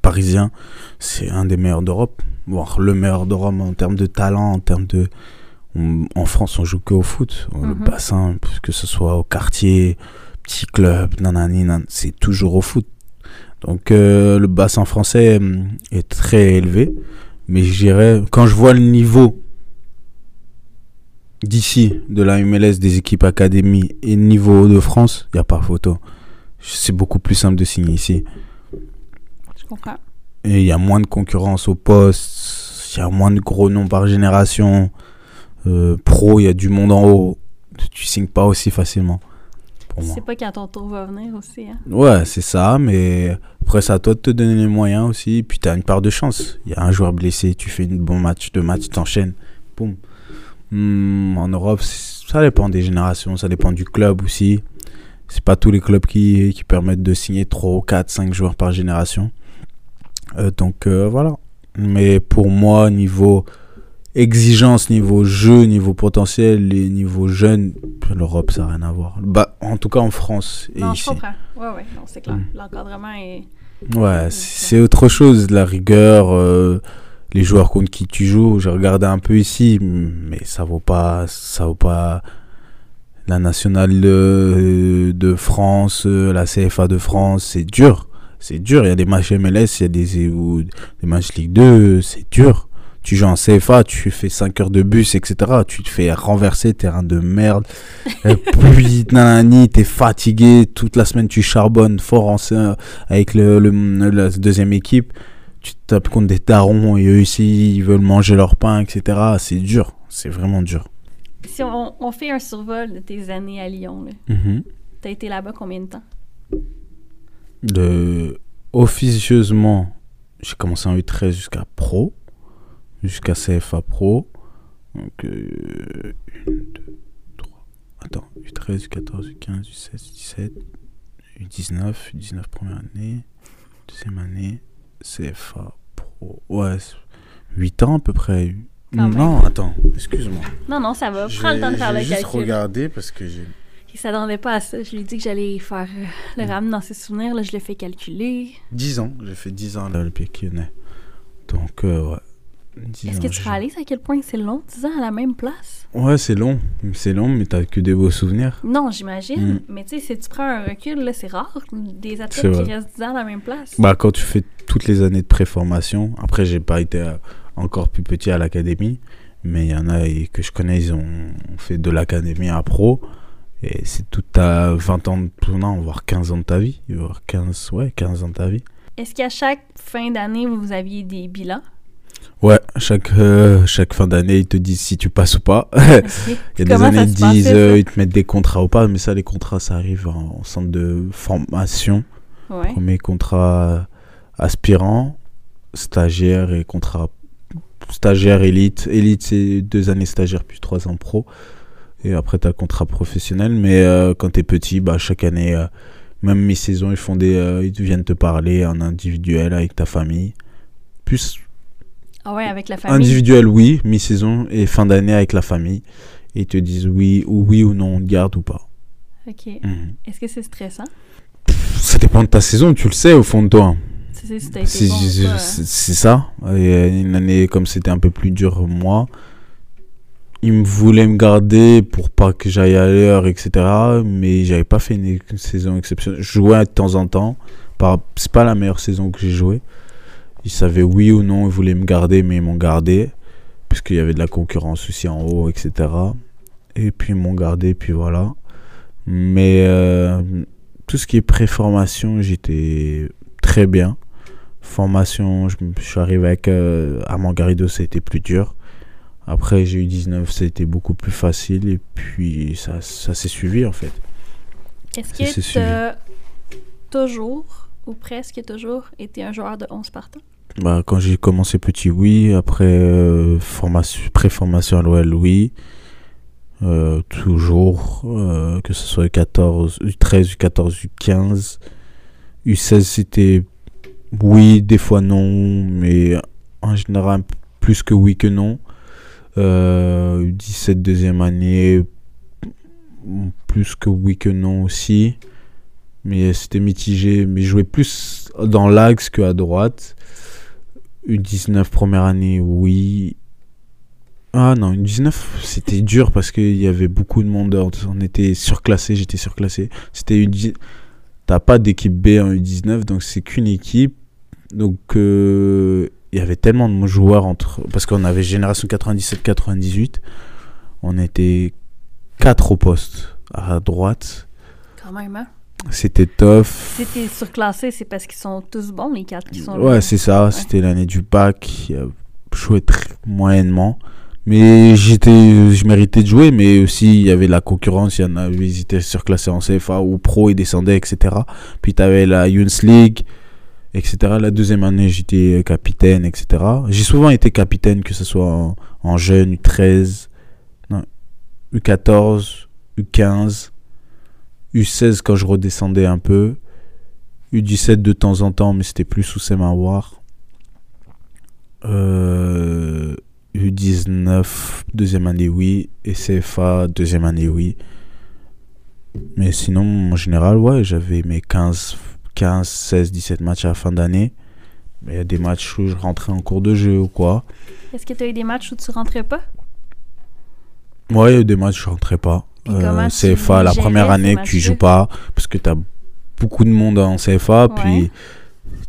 parisien, c'est un des meilleurs d'Europe, voire le meilleur d'Europe en termes de talent, en termes de. En France, on joue que au foot. Le Mhm. bassin, que ce soit au quartier, petit club, nanani, nan, c'est toujours au foot. Donc euh, le bassin français hum, est très élevé. Mais je dirais, quand je vois le niveau d'ici, de la MLS, des équipes académies et le niveau de France, il n'y a pas photo. C'est beaucoup plus simple de signer ici. Je comprends. Et il y a moins de concurrence au poste, il y a moins de gros noms par génération. Euh, pro, il y a du monde en haut. Tu signes pas aussi facilement. Pour Tu moi. sais pas quand ton tour va venir aussi. Hein? Ouais, c'est ça, mais après, c'est à toi de te donner les moyens aussi. Puis tu as une part de chance. Il y a un joueur blessé, tu fais un bon match, deux matchs, t'enchaînes. Boum. Hmm, en Europe, c'est- ça dépend des générations, ça dépend du club aussi. C'est pas tous les clubs qui, qui permettent de signer 3, 4, 5 joueurs par génération. Euh, donc euh, voilà. Mais pour moi, niveau exigence, niveau jeu, niveau potentiel et niveau jeune, l'Europe, ça n'a rien à voir. Bah, en tout cas en France et non, je ici. comprends. Ouais, ouais, non, c'est clair. Mm. L'encadrement est. Ouais, c'est autre chose, la rigueur, euh, les joueurs contre qui tu joues. J'ai regardé un peu ici, mais ça vaut pas, ça vaut pas la nationale de, de France, euh, la CFA de France. C'est dur, c'est dur. Il y a des matchs MLS, il y a des, ou des matchs Ligue 2, c'est dur. Tu joues en CFA, tu fais 5 heures de bus, etc. Tu te fais renverser, terrain de merde. Euh, Pluie, nanani, t'es fatigué. Toute la semaine, tu charbonnes fort en, avec le, le- la deuxième équipe. Tu tapes contre des tarons et eux ici, ils veulent manger leur pain, etc. C'est dur. C'est vraiment dur. Si on, on fait un survol de tes années à Lyon, là, Mhm. t'as été là-bas combien de temps? De officieusement, j'ai commencé en U13 jusqu'à pro, jusqu'à CFA pro. Donc, euh, une, deux, trois. Attends, U13, U14, U15, U16, U17, U19, U19 première année, deuxième année, CFA pro. Ouais, 8 ans à peu près. Non, attends, excuse-moi. Non, non, ça va. Prends le temps de faire le J'ai juste calcul. regardé parce que j'ai. Il s'attendait pas à ça. Je lui ai dit que j'allais faire euh, le ramener dans ses souvenirs. Là, je l'ai fait calculer. 10 ans, j'ai fait 10 ans à l'Olympique lyonnais. Donc, euh, ouais. 10 Est-ce que tu j'ai- serais allé à quel point c'est long, 10 ans à la même place? Ouais, c'est long. C'est long, mais t'as que des beaux souvenirs. Non, j'imagine. Mm. Mais tu sais, si tu prends un recul, là, c'est rare. Des athlètes qui restent 10 ans à la même place. Bah, quand tu fais toutes les années de préformation, après, j'ai pas été euh, encore plus petit à l'académie, mais il y en a que je connais, ils ont fait de l'académie à pro. Et c'est toute ta 20 ans, de- non, voire 15 ans de ta vie. Voire 15, ouais, 15 ans de ta vie. Est-ce qu'à chaque fin d'année, vous aviez des bilans? Ouais, chaque, euh, chaque fin d'année, ils te disent si tu passes ou pas. Ok. Il y a des années, ils passait, disent, euh, ils te mettent des contrats ou pas, mais ça, les contrats, ça arrive en, en centre de formation. Ouais. Premier contrat aspirant, stagiaire et contrat stagiaire élite. Élite, c'est deux années stagiaire plus trois ans pro. Et après, tu as le contrat professionnel. Mais euh, quand tu es petit, bah, chaque année, même mi-saison, ils, font des, ils viennent te parler en individuel avec ta famille. Plus Ah ouais, avec la famille. individuel, oui, mi-saison et fin d'année avec la famille. Et ils te disent oui ou oui ou non, on te garde ou pas. Ok. Mhm. Est-ce que c'est stressant? Ça dépend de ta saison, tu le sais au fond de toi. Si C'est bon ça. Et euh, une année comme c'était un peu plus dur moi, ils me voulaient me garder pour pas que j'aille ailleurs, etc. Mais j'avais pas fait une, saison exceptionnelle. Je jouais de temps en temps. C'est pas la meilleure saison que j'ai joué. Ils savaient oui ou non, ils voulaient me garder, mais ils m'ont gardé. Puisqu'il y avait de la concurrence aussi en haut, etc. Et puis ils m'ont gardé, puis voilà. Mais euh, tout ce qui est préformation, j'étais très bien. Formation, je, je suis arrivé avec euh, à a été plus dur. Après, j'ai eu 19, ça a été beaucoup plus facile. Et puis, ça, ça s'est suivi en fait. Est-ce que t'as toujours, ou presque toujours, été un joueur de 11 partants? Bah, quand j'ai commencé petit, oui. Après, euh, formation, pré-formation à l'OL, oui. Euh, toujours, euh, que ce soit U14, U13, U14, U15. U16, c'était oui, des fois non, mais en général, plus que oui que non. Euh, U17, deuxième année, plus que oui que non aussi. mais c'était mitigé. Mais je jouais plus dans l'axe qu'à droite. U19 première année, oui. Ah non, U19, c'était dur parce qu'il y avait beaucoup de monde. On était surclassé, j'étais surclassé. C'était U19. T'as pas d'équipe B en U19, donc c'est qu'une équipe. Donc euh, il y avait tellement de joueurs entre. Parce qu'on avait génération 97-98. On était 4 au poste à droite. Hein? C'était tough. T'es surclassé, c'est parce qu'ils sont tous bons, les quatre qui sont là. Ouais, c'est ça. C'était l'année du bac. Je jouais très moyennement. Mais j'étais, je méritais de jouer, mais aussi il y avait la concurrence. Il y en avait, ils étaient surclassés en CFA ou pro, ils descendaient, etc. Puis tu avais la Youth League, etc. La deuxième année, j'étais capitaine, etc. J'ai souvent été capitaine, que ce soit en, en jeune, U13, non, U14, U15. U16 quand je redescendais un peu. U17 de temps en temps, mais c'était plus sous ses. Euh, U19, deuxième année, oui. Et CFA, deuxième année, oui. Mais sinon, en général, ouais, j'avais mes 15, 15, 16, 17 matchs à la fin d'année. Mais il y a des matchs où je rentrais en cours de jeu ou quoi. Est-ce que tu as eu des matchs où tu rentrais pas? Ouais, il y a eu des matchs où je rentrais pas. Euh, CFA, la première année que tu joues pas, parce que tu as beaucoup de monde en CFA, puis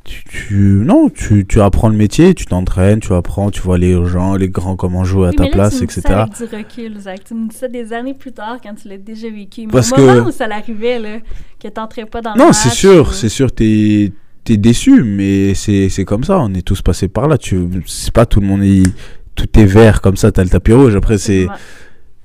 tu, non, tu, tu, apprends le métier, tu t'entraînes, tu apprends, tu vois les gens, les grands comment jouer à ta place, tu etc. Ça avec du recul, Zach. Tu me dis ça des années plus tard quand tu l'as déjà vécu. Mais Parce au moment où ça l'arrivait, là, que t'entrais pas dans le Non, c'est sûr, c'est sûr, t'es es déçu, mais c'est comme ça, on est tous passés par là. Tu C'est pas tout le monde, est, tout est vert comme ça, t'as le tapis rouge. Après, c'est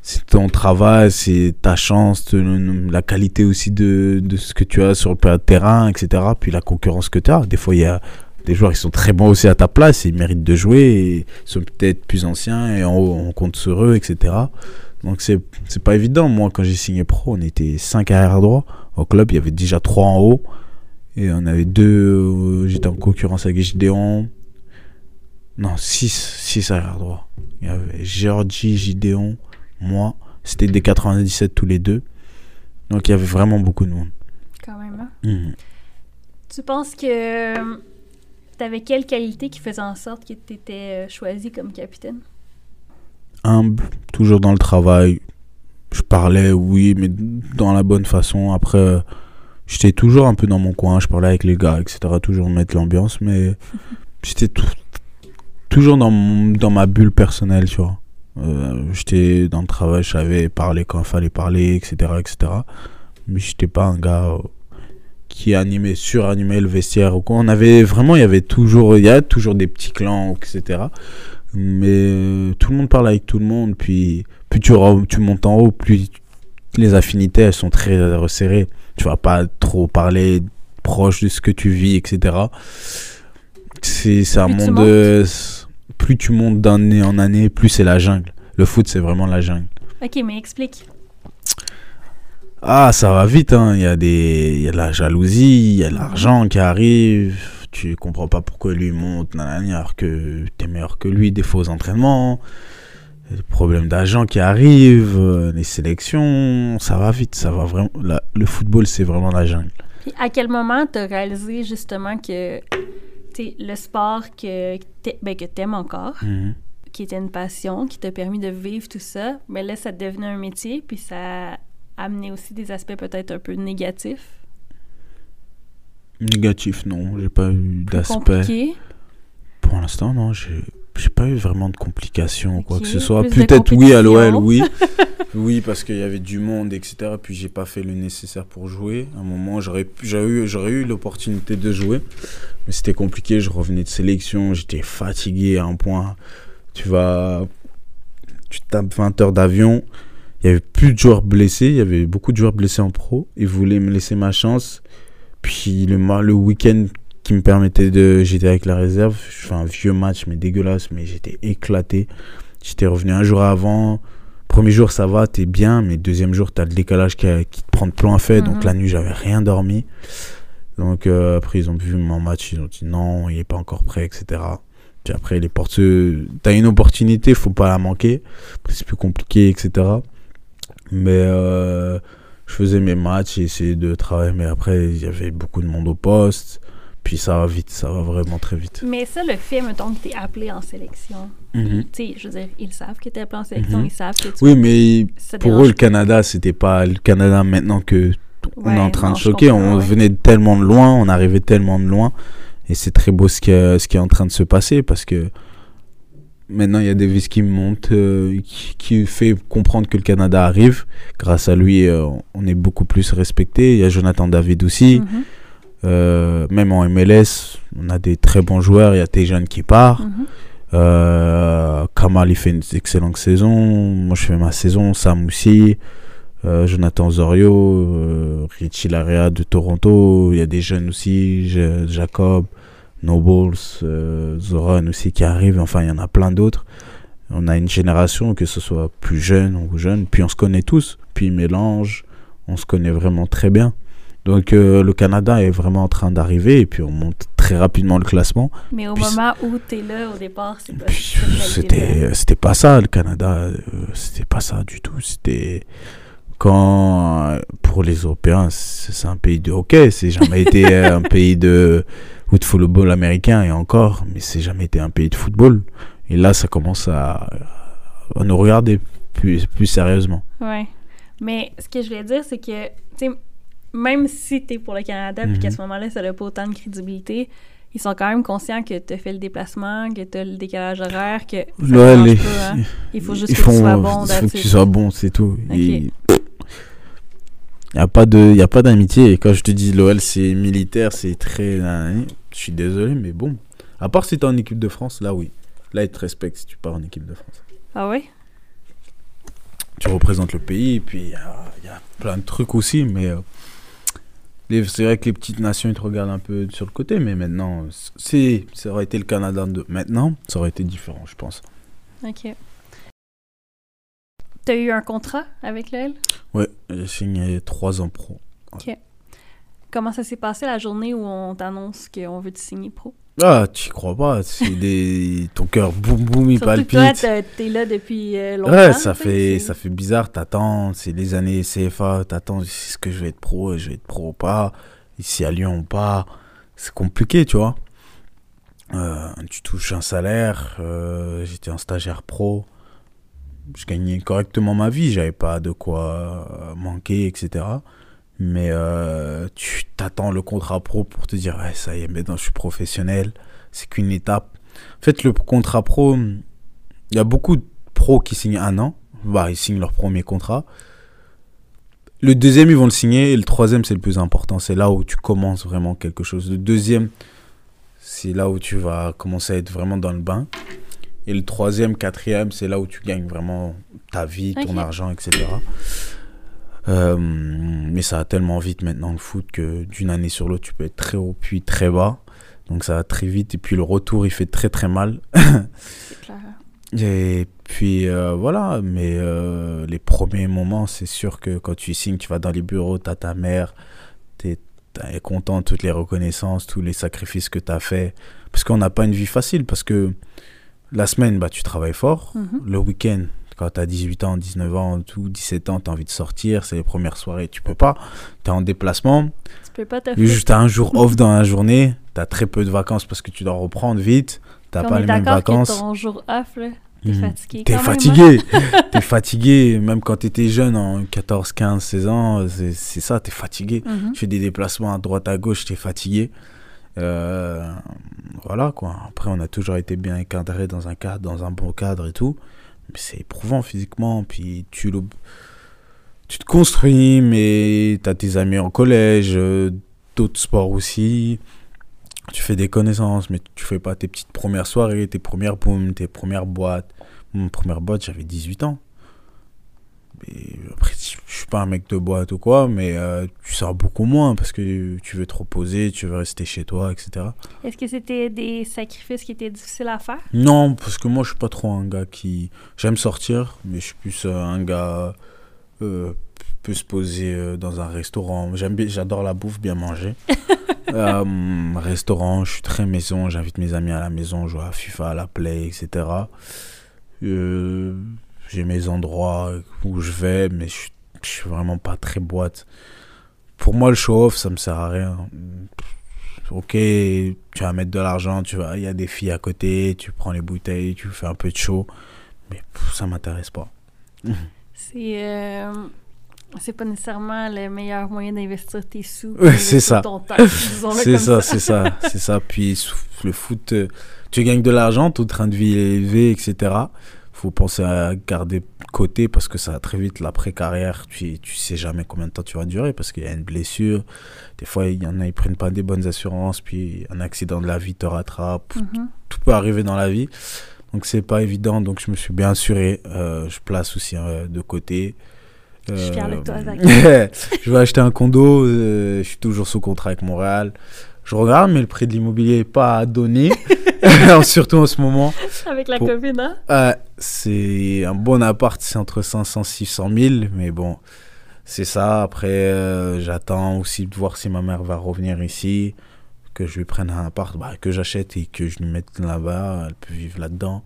c'est ton travail, c'est ta chance, la qualité aussi de, ce que tu as sur le terrain, etc. Puis la concurrence que tu as. Des fois, il y a des joueurs qui sont très bons aussi à ta place et ils méritent de jouer ils sont peut-être plus anciens et on, compte sur eux, etc. Donc, c'est, pas évident. Moi, quand j'ai signé pro, on était 5 arrière droit. Au club, il y avait déjà 3 en haut. Et on avait deux. Euh, j'étais en concurrence avec Gideon. Non, 6 six, arrière droit. Il y avait Georgie, Gideon moi. C'était des 97 tous les deux. Donc il y avait vraiment beaucoup de monde. Quand même. Hein? Mhm. Tu penses que tu avais quelle qualité qui faisait en sorte que tu étais euh, choisi comme capitaine? Humble, toujours dans le travail. Je parlais, oui, mais dans la bonne façon. Après, j'étais toujours un peu dans mon coin. Je parlais avec les gars, etc. Toujours mettre l'ambiance, mais j'étais toujours dans, dans ma bulle personnelle, tu vois. Euh, j'étais dans le travail, je savais parler quand il fallait parler, etc. etc. Mais j'étais pas un gars euh, qui animait, suranimait le vestiaire ou quoi. On avait vraiment, il y avait toujours, il y a toujours des petits clans, etc. Mais euh, tout le monde parle avec tout le monde. Puis plus tu, tu montes en haut, plus les affinités, elles sont très resserrées. Tu vas pas trop parler proche de ce que tu vis, etc. C'est un monde plus tu montes d'année en année, plus c'est la jungle. Le foot, c'est vraiment la jungle. Ok, mais explique. Ah, ça va vite, hein. Il y, a des... il y a de la jalousie, il y a de l'argent qui arrive. Tu comprends pas pourquoi lui monte, alors que es meilleur que lui, des faux entraînements. Les problèmes d'argent qui arrivent, euh, les sélections, ça va vite, ça va vraiment. le football, c'est vraiment la jungle. à quel moment tu as réalisé justement que le sport que, ben, que tu aimes encore, mhm. qui était une passion, qui t'a permis de vivre tout ça, mais là, ça devenait un métier, puis ça a amené aussi des aspects peut-être un peu négatifs. Négatif, non. J'ai pas eu d'aspect. Pour l'instant, non. J'ai j'ai pas eu vraiment de complications, quoi que ce soit. Peut-être oui à l'OL, oui. oui, parce qu'il y avait du monde, etc. Puis j'ai pas fait le nécessaire pour jouer. À un moment, j'aurais eu, j'aurais eu l'opportunité de jouer. Mais c'était compliqué. Je revenais de sélection. J'étais fatigué à un point. Tu vas. Tu tapes 20 heures d'avion. Il y avait plus de joueurs blessés. Il y avait beaucoup de joueurs blessés en pro. Ils voulaient me laisser ma chance. Puis le, le week-end qui me permettait de. J'étais avec la réserve. Je fais un vieux match, mais dégueulasse, mais j'étais éclaté. J'étais revenu un jour avant. Premier jour, ça va, t'es bien, mais deuxième jour, t'as le décalage qui, qui, te prend de plein fait. Donc mhm. la nuit, j'avais rien dormi. Donc euh, après, ils ont vu mon match, ils ont dit non, il est pas encore prêt, etc. Puis après, les porteux, t'as une opportunité, faut pas la manquer. c'est plus compliqué, etc. Mais euh, je faisais mes matchs, j'ai essayé de travailler, mais après, il y avait beaucoup de monde au poste. Puis ça va vite, ça va vraiment très vite. Mais ça, le fait, mettons, que tu es appelé en sélection. Mhm. Tu sais, je veux dire, ils savent que tu es appelé en sélection, Mhm. ils savent que tu Oui, mais ça pour eux, le Canada, c'était pas le Canada maintenant que on Ouais, est en train non, de choquer. on ouais. venait de tellement de loin, on arrivait tellement de loin. Et c'est très beau ce qui, est, ce qui est en train de se passer parce que maintenant, il y a Davis qui monte, euh, qui, qui fait comprendre que le Canada arrive. Grâce à lui, euh, on est beaucoup plus respecté. Il y a Jonathan David aussi. Mhm, Euh, même en MLS, on a des très bons joueurs. Il y a Tejan qui part. mhm. Euh, Kamal, il fait une excellente saison. Moi, je fais ma saison. Sam aussi. Euh, Jonathan Zorio. Richie Larea de Toronto. Il y a des jeunes aussi. Ja- Jacob, Nobles, Zoran aussi qui arrivent. Enfin, il y en a plein d'autres. On a une génération, que ce soit plus jeune ou jeune. Puis on se connaît tous. Puis mélange. On se connaît vraiment très bien. Donc euh, le Canada est vraiment en train d'arriver. Et puis on monte très rapidement le classement. Mais au Puis moment où tu es là, au départ, c'est pas cette qualité-là. C'était, c'était pas ça, le Canada. euh, C'était pas ça du tout. C'était. Quand. euh, Pour les Européens, c'est un pays de hockey. C'est jamais été un pays de. Ou de football américain, et encore. Mais c'est jamais été un pays de football. Et là, ça commence à. à nous regarder plus, plus sérieusement. Ouais. Mais ce que je voulais dire, c'est que, tu sais, même si tu es pour le Canada, puis Mhm. qu'à ce moment-là, ça n'a pas autant de crédibilité, ils sont quand même conscients que tu as fait le déplacement, que tu as le décalage horaire, que Là, les- hein. Il faut juste ils que tu sois bon. Il faut que tu sois bon, c'est tout. Il n'y a pas d'amitié. Et quand je te dis l'OL, c'est militaire, c'est très. Je suis désolé, mais bon. À part si tu es en équipe de France, là, oui. Là, ils te respectent si tu pars en équipe de France. Ah ouais? Tu représentes le pays, et puis il y a, y a plein de trucs aussi, mais. euh, c'est vrai que les petites nations, ils te regardent un peu sur le côté, mais maintenant, c'est, ça aurait été le Canada de maintenant, ça aurait été différent, je pense. OK. Tu as eu un contrat avec l'OL? Ouais, j'ai signé trois ans pro. Comment ça s'est passé la journée où on t'annonce qu'on veut te signer pro? Ah, tu crois pas, c'est des... ton cœur boum boum, il Surtout que palpite. toi, t'es là depuis euh, longtemps. Ouais, ça fait, ça fait bizarre, t'attends, c'est les années CFA, t'attends, est-ce que je vais être pro, je vais être pro ou pas, ici à Lyon ou pas, c'est compliqué, tu vois. Euh, tu touches un salaire, euh, j'étais un stagiaire pro, je gagnais correctement ma vie, j'avais pas de quoi manquer, etc. Mais euh, tu t'attends le contrat pro pour te dire, ouais, ça y est, maintenant je suis professionnel, c'est qu'une étape. En fait, le contrat pro, il y a beaucoup de pros qui signent un an, bah, ils signent leur premier contrat. Le deuxième, ils vont le signer, et le troisième, c'est le plus important, c'est là où tu commences vraiment quelque chose. Le deuxième, c'est là où tu vas commencer à être vraiment dans le bain. Et le troisième, quatrième, c'est là où tu gagnes vraiment ta vie, ton argent, etc. Euh, mais ça va tellement vite maintenant le foot que d'une année sur l'autre, tu peux être très haut puis très bas. Donc ça va très vite. Et puis le retour, il fait très très mal. Clair. Et puis euh, voilà, mais euh, les premiers moments, c'est sûr que quand tu signes, tu vas dans les bureaux, tu as ta mère, tu es, content de toutes les reconnaissances, tous les sacrifices que tu as fait. Parce qu'on n'a pas une vie facile, parce que la semaine, bah, tu travailles fort. Mhm. Le week-end, quand tu as 18 ans, 19 ans, tout, 17 ans, tu as envie de sortir, c'est les premières soirées, tu peux pas. Tu es en déplacement, Tu peux pas te juste as un jour off dans la journée, tu as très peu de vacances parce que tu dois reprendre vite, tu pas les mêmes vacances. ton jour off, là, t'es Mhm. fatigué. T'es même, hein? fatigué, t'es fatigué, même quand t'étais jeune, en 14, 15, 16 ans, c'est c'est ça, t'es fatigué. Mhm. Tu fais des déplacements à droite, à gauche, t'es fatigué. Euh, voilà quoi. Après, on a toujours été bien encadré dans un cadre, dans un bon cadre et tout. C'est éprouvant physiquement. Puis tu, le- tu te construis, mais t'as tes amis en collège, euh, d'autres sports aussi. Tu fais des connaissances, mais tu fais pas tes petites premières soirées, tes premières tes premières boîtes. Mon première boîte, j'avais 18 ans. Et après, je je suis pas un mec de boîte ou quoi, mais euh, tu sors beaucoup moins parce que tu veux te reposer, tu veux rester chez toi, etc. Est-ce que c'était des sacrifices qui étaient difficiles à faire? Non, parce que moi, je suis pas trop un gars qui. J'aime sortir, mais je suis plus euh, un gars. Euh, peut se poser euh, dans un restaurant. J'aime bien, j'adore la bouffe, bien manger. Restaurant, je suis très maison. J'invite mes amis à la maison, jouer à FIFA, à la Play, etc. Euh, j'ai mes endroits où je vais, mais je, je suis vraiment pas très boîte. Pour moi, le show-off, ça me sert à rien. Ok, tu vas mettre de l'argent, tu vas, il y a des filles à côté, tu prends les bouteilles, tu fais un peu de show, mais ça m'intéresse pas. C'est euh, c'est pas nécessairement le meilleur moyen d'investir tes sous. C'est ça. C'est ça, c'est ça, c'est ça. Puis le foot, euh, tu gagnes de l'argent, ton train de vie est élevé, etc. Faut penser à garder de côté parce que ça très vite l'après-carrière. Tu, tu sais jamais combien de temps tu vas durer parce qu'il y a une blessure. Des fois, il y en a, ils prennent pas des bonnes assurances, puis un accident de la vie te rattrape. Mhm. Tout peut arriver dans la vie. Donc c'est pas évident. Donc je me suis bien assuré. Euh, je place aussi euh, de côté. Je suis fière de toi, Zach. je vais acheter un condo. euh, je suis toujours sous contrat avec Montréal. Je regarde, mais le prix de l'immobilier n'est pas à donner. Surtout en ce moment. Avec la Pour- COVID, hein? Euh, c'est un bon appart, c'est entre 500 et 600 000. Mais bon, c'est ça. Après, euh, j'attends aussi de voir si ma mère va revenir ici. Que je lui prenne un appart, bah, que j'achète et que je lui mette là-bas. Elle peut vivre là-dedans.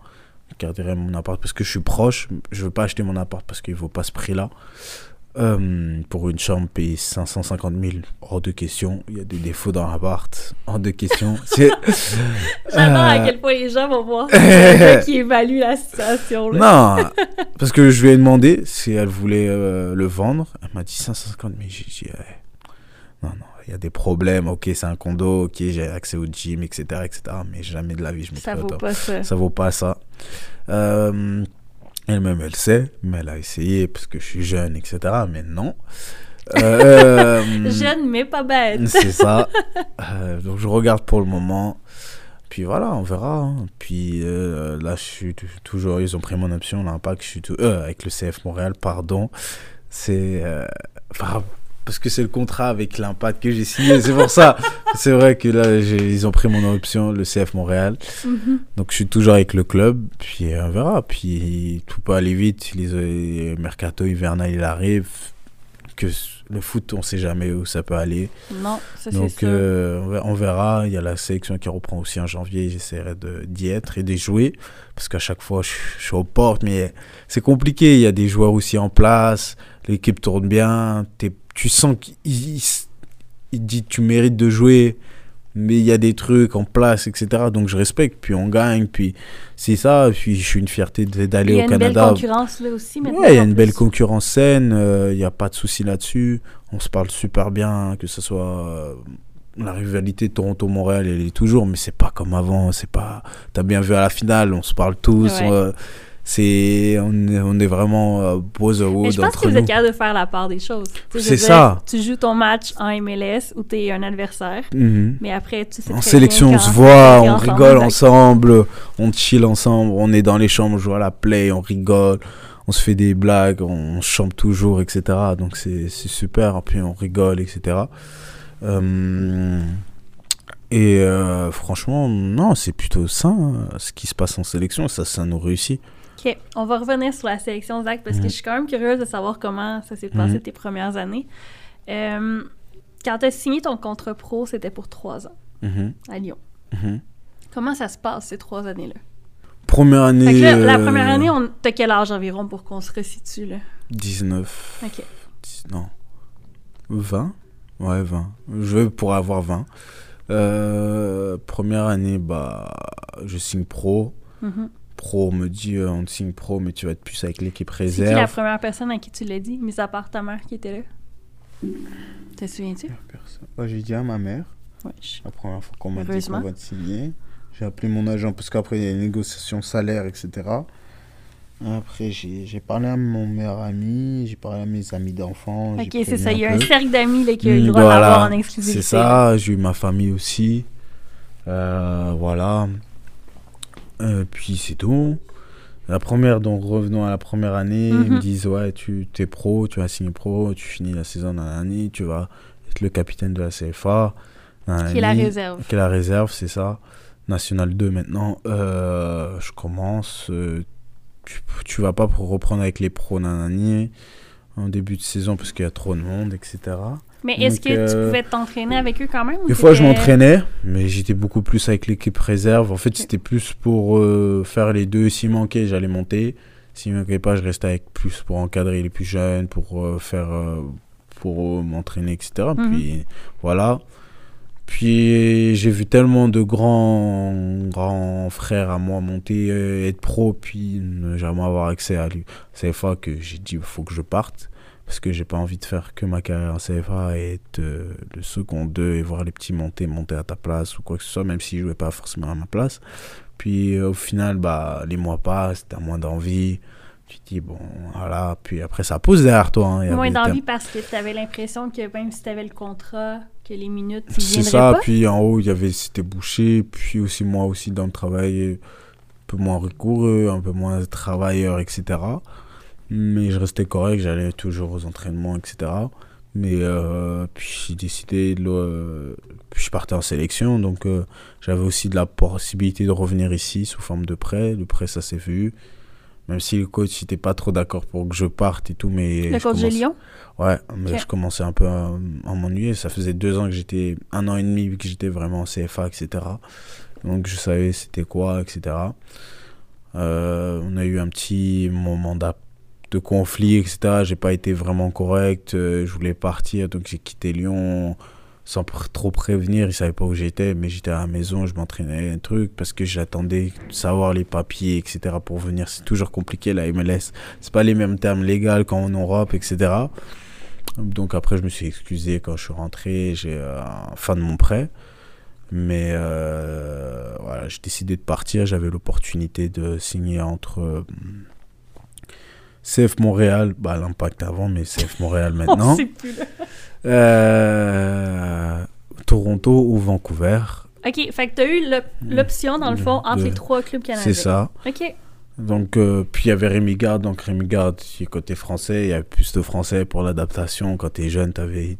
Je garderai mon appart parce que je suis proche. Je veux pas acheter mon appart parce qu'il vaut pas ce prix-là. Euh, pour une chambre, payer 550 000, hors de question. Il y a des défauts dans l'appart, hors de question. J'adore à Euh, quel point les gens vont voir qui évalue la situation. Là. Non, parce que je lui ai demandé si elle voulait euh, le vendre. Elle m'a dit 550 000. J'ai dit, non, non, il y a des problèmes. Ok, c'est un condo, ok, j'ai accès au gym, etc., etc. Mais jamais de la vie, je me Ça vaut pas ça. Ça vaut pas ça. Euh, Elle-même, elle sait, mais elle a essayé parce que je suis jeune, etc. Mais non. Euh, Jeune, mais pas bête. c'est ça. Euh, donc je regarde pour le moment. Puis voilà, on verra. hein. Puis euh, là, je suis toujours. Ils ont pris mon option, l'impact. Je suis tout, euh, avec le CF Montréal, pardon. C'est. euh, enfin, parce que c'est le contrat avec l'impact que j'ai signé. C'est pour ça. C'est vrai que là, ils ont pris mon option, le CF Montréal. Mhm. Donc je suis toujours avec le club. Puis euh, on verra. Puis tout peut aller vite. Les, mercato hivernal, il arrive. Que le foot, on sait jamais où ça peut aller. Non, ça c'est Donc sûr. euh, on ver- on verra. Il y a la sélection qui reprend aussi en janvier. J'essaierai de- d'y être et d'y jouer. Parce qu'à chaque fois, je, je suis aux portes. Mais c'est compliqué. Il y a des joueurs aussi en place. L'équipe tourne bien. T'es- tu sens qu'il il, dit tu mérites de jouer. Mais il y a des trucs en place, etc. Donc je respecte. Puis on gagne. Puis c'est ça. Puis je suis une fierté de- Il y d'aller a au une belle Canada. concurrence là aussi maintenant. Ouais, il y a une plus. belle concurrence saine, il n'y a pas de souci là-dessus. On se parle super bien, que ce soit euh, la rivalité Toronto-Montréal, elle est toujours, mais c'est pas comme avant. C'est pas. T'as bien vu à la finale, on se parle tous. Ouais. euh, c'est, on est, on est vraiment euh, Mais brotherhood je pense que vous êtes capable de faire la part des choses. C'est ça. Tu joues ton match en MLS où tu es un adversaire, Mhm. mais après tu sais En sélection, on se voit, on rigole ensemble, on chill ensemble, on est dans les chambres, on joue à la play, on rigole, on se fait des blagues, on chante toujours, etc. Donc c'est c'est super, puis on rigole, etc. Euh, et euh, franchement, non, c'est plutôt sain hein, ce qui se passe en sélection, ça, ça nous réussit. Ok, on va revenir sur la sélection, Zach, parce que Mhm. je suis quand même curieuse de savoir comment ça s'est passé Mhm. tes premières années. Euh, quand tu as signé ton contrat pro, c'était pour trois ans Mhm, à Lyon. Comment ça se passe ces trois années-là? Première année. Là, la euh, première année, on... t'as quel âge environ pour qu'on se resitue là? 19. Ok. 10 non. 20 Ouais, 20. Je vais pour avoir 20. Euh, première année, bah, je signe pro. Pro, on me dit, euh, on te signe pro, mais tu vas être plus avec l'équipe C'est qui la réserve. première personne à qui tu l'as dit, mis à part ta mère qui était là? Te souviens-tu? Ouais, j'ai dit à ma mère, Ouais. je- la première fois qu'on m'a dit qu'on va te signer. J'ai appelé mon agent parce qu'après, il y a une négociation salaire, etc. Après, j'ai j'ai parlé à mon meilleur ami, j'ai parlé à mes amis d'enfants. Ok, c'est ça. Il y a un cercle d'amis qui a eu le Mm, droit voilà, d'avoir en exclusivité. C'est ça, j'ai eu ma famille aussi. Euh, voilà. Euh, puis c'est tout. La première, donc revenons à la première année, ils me Mhm. disent Ouais, tu es pro, tu vas signer pro, tu finis la saison dans l'année, tu vas être le capitaine de la CFA. Qui est la réserve. Qui est la réserve, c'est ça. National 2 maintenant. Euh, je commence. euh, tu, tu vas pas pour reprendre avec les pros nanani en début de saison parce qu'il y a trop de monde, etc. Mais est-ce que tu euh, pouvais t'entraîner avec eux quand même? Des fois, je m'entraînais, mais j'étais beaucoup plus avec l'équipe réserve. En fait, c'était plus pour euh, faire les deux. S'il manquait, j'allais monter. S'il plaît pas, je restais avec plus pour encadrer les plus jeunes, pour euh, faire, pour m'entraîner, etc. Mhm. Puis voilà. Puis j'ai vu tellement de grands, grands frères à moi monter, être pro, puis ne jamais avoir accès à lui. CFA que j'ai dit il faut que je parte parce que j'ai pas envie de faire que ma carrière en CFA et être euh, le second 2 et voir les petits monter, monter à ta place ou quoi que ce soit, même s'ils jouaient pas forcément à ma place. Puis euh, au final, bah, les mois passent, t'as moins d'envie. Tu te dis, bon, voilà. Puis après, ça pousse derrière toi. hein. Moins d'envie parce que tu avais l'impression que même si tu avais le contrat, que les minutes, C'est ça, pas. puis en haut, il y avait, c'était bouché, puis aussi moi aussi dans le travail, un peu moins rigoureux, un peu moins travailleur, etc. Mais je restais correct, j'allais toujours aux entraînements, etc. Mais euh, puis j'ai décidé, de, puis je partais en sélection, donc euh, j'avais aussi de la possibilité de revenir ici sous forme de prêt. Le prêt, ça s'est vu. Même si le coach n'était pas trop d'accord pour que je parte et tout, mais... Le coach de Lyon. Ouais, mais je commençais un peu à, à m'ennuyer. Ça faisait deux ans que j'étais, un an et demi que j'étais vraiment en CFA, etc. Donc je savais c'était quoi, etc. Euh, on a eu un petit moment d'a- de conflit, etc. J'ai pas été vraiment correct. euh, je voulais partir, donc j'ai quitté Lyon sans trop prévenir. Ils savaient pas où j'étais, mais j'étais à la maison, je m'entraînais un truc parce que j'attendais de savoir les papiers, etc. pour venir. C'est toujours compliqué la MLS. C'est pas les mêmes termes légaux qu'en Europe, etc. Donc après, je me suis excusé quand je suis rentré, j'ai euh, fin de mon prêt. Mais euh, voilà, j'ai décidé de partir. J'avais l'opportunité de signer entre euh, CF Montréal, bah, l'Impact avant, mais CF Montréal On maintenant, euh, Toronto ou Vancouver. OK, fait que tu as eu l'op- l'option, dans le fond, entre De- les trois clubs canadiens. C'est ça. OK. Donc, euh, puis il y avait Rémi Garde. Donc, Rémi Garde, qui est côté français, il y avait plus de français pour l'adaptation. Quand tu es jeune, tu avais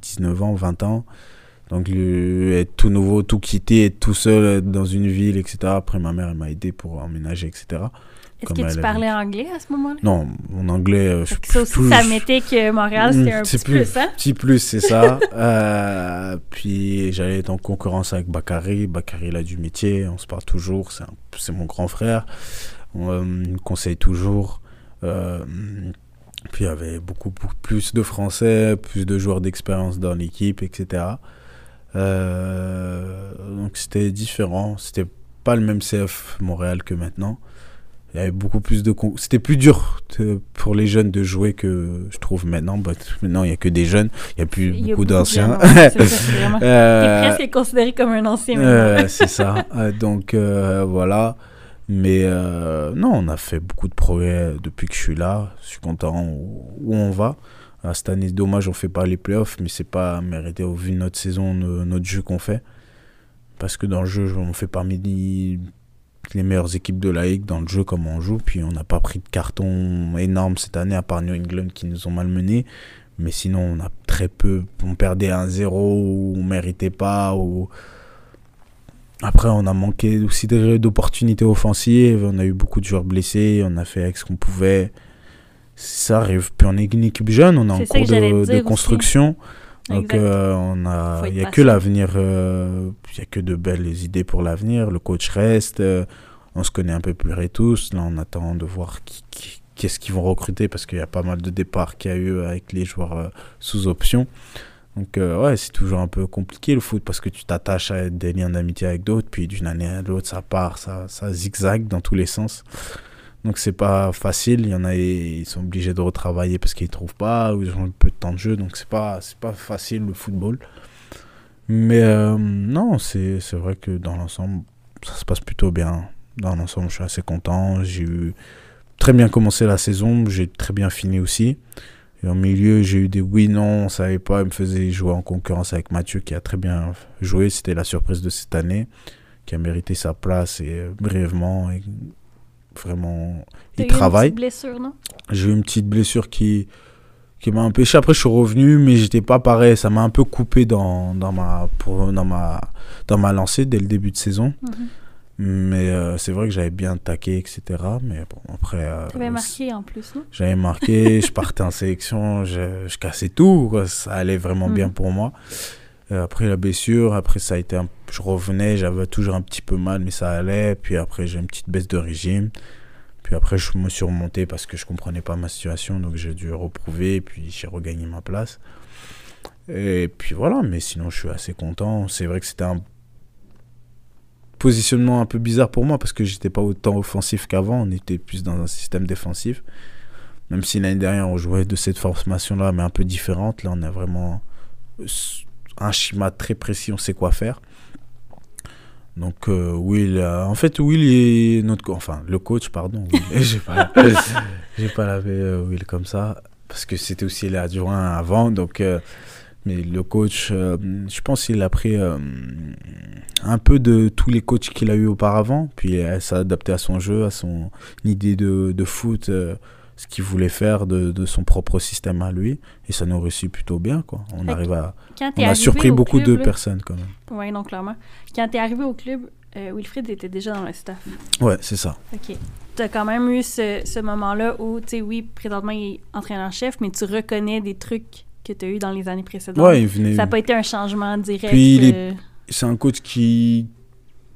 19 ans, 20 ans. Donc, le- être tout nouveau, tout quitter, être tout seul être dans une ville, etc. Après, ma mère, elle m'a aidé pour emménager, etc. Est-ce que tu parlais anglais à ce moment-là? Non, mon anglais, euh, je ça aussi, plus- ça mettait que Montréal, c'était un petit plus- plus, hein? Petit plus, c'est ça. Euh, puis j'allais être en concurrence avec Bakary. Bakary, il a du métier, on se parle toujours. C'est mon grand frère. On, euh, me conseille toujours. Puis il y avait beaucoup, beaucoup plus de Français, plus de joueurs d'expérience dans l'équipe, etc. Donc c'était différent. C'était pas le même CF Montréal que maintenant. Il y avait beaucoup plus de. C'était plus dur de- pour les jeunes de jouer que je trouve maintenant. Bah, maintenant, il n'y a que des jeunes. Il n'y a plus y a beaucoup d'anciens. Euh, presque considéré comme un ancien euh, c'est ça. Euh, donc euh, voilà. Mais euh, non, on a fait beaucoup de progrès depuis que je suis là. Je suis content où, où on va. Euh, cette année, dommage, on fait pas les playoffs, mais c'est pas mérité au vu de notre saison, notre jeu qu'on fait. Parce que dans le jeu, on fait parmi les, les meilleures équipes de la Ligue dans le jeu, comme on joue. Puis on n'a pas pris de carton énorme cette année, à part New England qui nous ont malmenés. Mais sinon, on a très peu. On perdait 1-0 ou on méritait pas. Ou... Après, on a manqué aussi d'opportunités offensives. On a eu beaucoup de joueurs blessés. On a fait avec ce qu'on pouvait. Ça arrive. Puis on est une équipe jeune. On est en cours de, aussi. Donc, euh, on a, il n'y a que l'avenir. euh, Il n'y a que de belles idées pour l'avenir. Le coach reste. euh, on se connaît un peu plus et tous. Là, on attend de voir qui, qui- qu'est-ce qu'ils vont recruter parce qu'il y a pas mal de départs qu'il y a eu avec les joueurs euh, sous option. Donc, euh, ouais, c'est toujours un peu compliqué le foot parce que tu t'attaches à des liens d'amitié avec d'autres, puis d'une année à l'autre, ça part, ça, ça zigzague dans tous les sens. Donc, c'est pas facile. Il y en a, ils sont obligés de retravailler parce qu'ils trouvent pas ou ils ont peu de temps de jeu. Donc, c'est pas, c'est pas facile le football. Mais euh, non, c'est c'est vrai que dans l'ensemble, ça se passe plutôt bien. Dans l'ensemble, je suis assez content. J'ai eu très bien commencé la saison, j'ai très bien fini aussi. Et en milieu, j'ai eu des oui, non, on savait pas. Il me faisait jouer en concurrence avec Mathieu qui a très bien joué. C'était la surprise de cette année, qui a mérité sa place et euh, brièvement. Vraiment, il eu travaille. petite blessure, non? J'ai eu une petite blessure qui, qui m'a empêché. Après, je suis revenu, mais j'étais pas pareil. Ça m'a un peu coupé dans, dans, ma, pour, dans, ma, dans ma lancée dès le début de saison. Mhm. Mais euh, c'est vrai que j'avais bien taqué, etc. Mais bon, après. euh, T'avais marqué en plus, non? J'avais marqué, je partais en sélection, je, je cassais tout. quoi. Ça allait vraiment bien Mhm. pour moi. Après la blessure, après ça a été un- je revenais, j'avais toujours un petit peu mal, mais ça allait. Puis après, j'ai une petite baisse de régime. Puis après, je me suis remonté parce que je comprenais pas ma situation, donc j'ai dû reprouver, puis j'ai regagné ma place. Et puis voilà, mais sinon, je suis assez content. C'est vrai que c'était un positionnement un peu bizarre pour moi parce que j'étais pas autant offensif qu'avant, on était plus dans un système défensif. Même si l'année dernière, on jouait de cette formation-là, mais un peu différente. Là, on a vraiment un schéma très précis, on sait quoi faire. Donc euh, Will, en fait Will est notre, enfin le coach pardon, j'ai pas, j'ai pas lavé euh, Will comme ça parce que c'était aussi l'adjoint avant, donc euh, mais le coach, je pense qu'il a pris un peu de tous les coachs qu'il a eu auparavant, puis il s'est adapté à son jeu, à son idée de, de foot ce qu'il voulait faire de, de, son propre système à lui et ça nous réussit plutôt bien quoi. On arrive à on a surpris beaucoup de personnes quand même. Oui donc clairement. Quand tu es arrivé au club euh, Wilfried était déjà dans le staff. Ouais c'est ça. Ok. Tu as quand même eu ce, ce moment là où tu sais oui présentement il est entraîneur-chef mais tu reconnais des trucs que tu as eu dans les années précédentes. Ouais, il venait... ça n'a pas été un changement direct puis euh... c'est un coach qui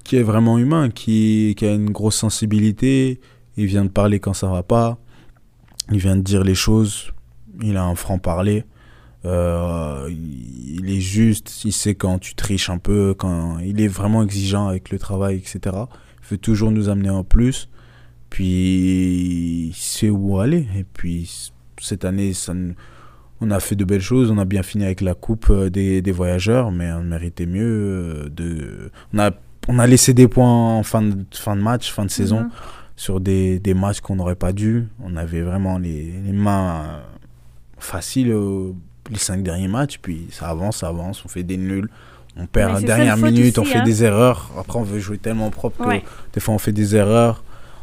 qui est vraiment humain qui, qui a une grosse sensibilité il vient de parler quand ça va pas il vient de dire les choses, il a un franc-parler. Euh, il est juste, il sait quand tu triches un peu, quand il est vraiment exigeant avec le travail, etc. Il veut toujours nous amener en plus. Puis il sait où aller. Et puis cette année, on a fait de belles choses. On a bien fini avec la coupe euh, des, voyageurs, mais on méritait mieux. Euh, on, a, laissé des points en fin de, match, fin de saison. Mhm sur des, des matchs qu'on n'aurait pas dû. On avait vraiment les, les mains faciles euh, les cinq derniers matchs, puis ça avance, ça avance, on fait des nuls. On perd la dernière minute, on fait hein. des erreurs. Après, on veut jouer tellement propre que des fois, on fait des erreurs.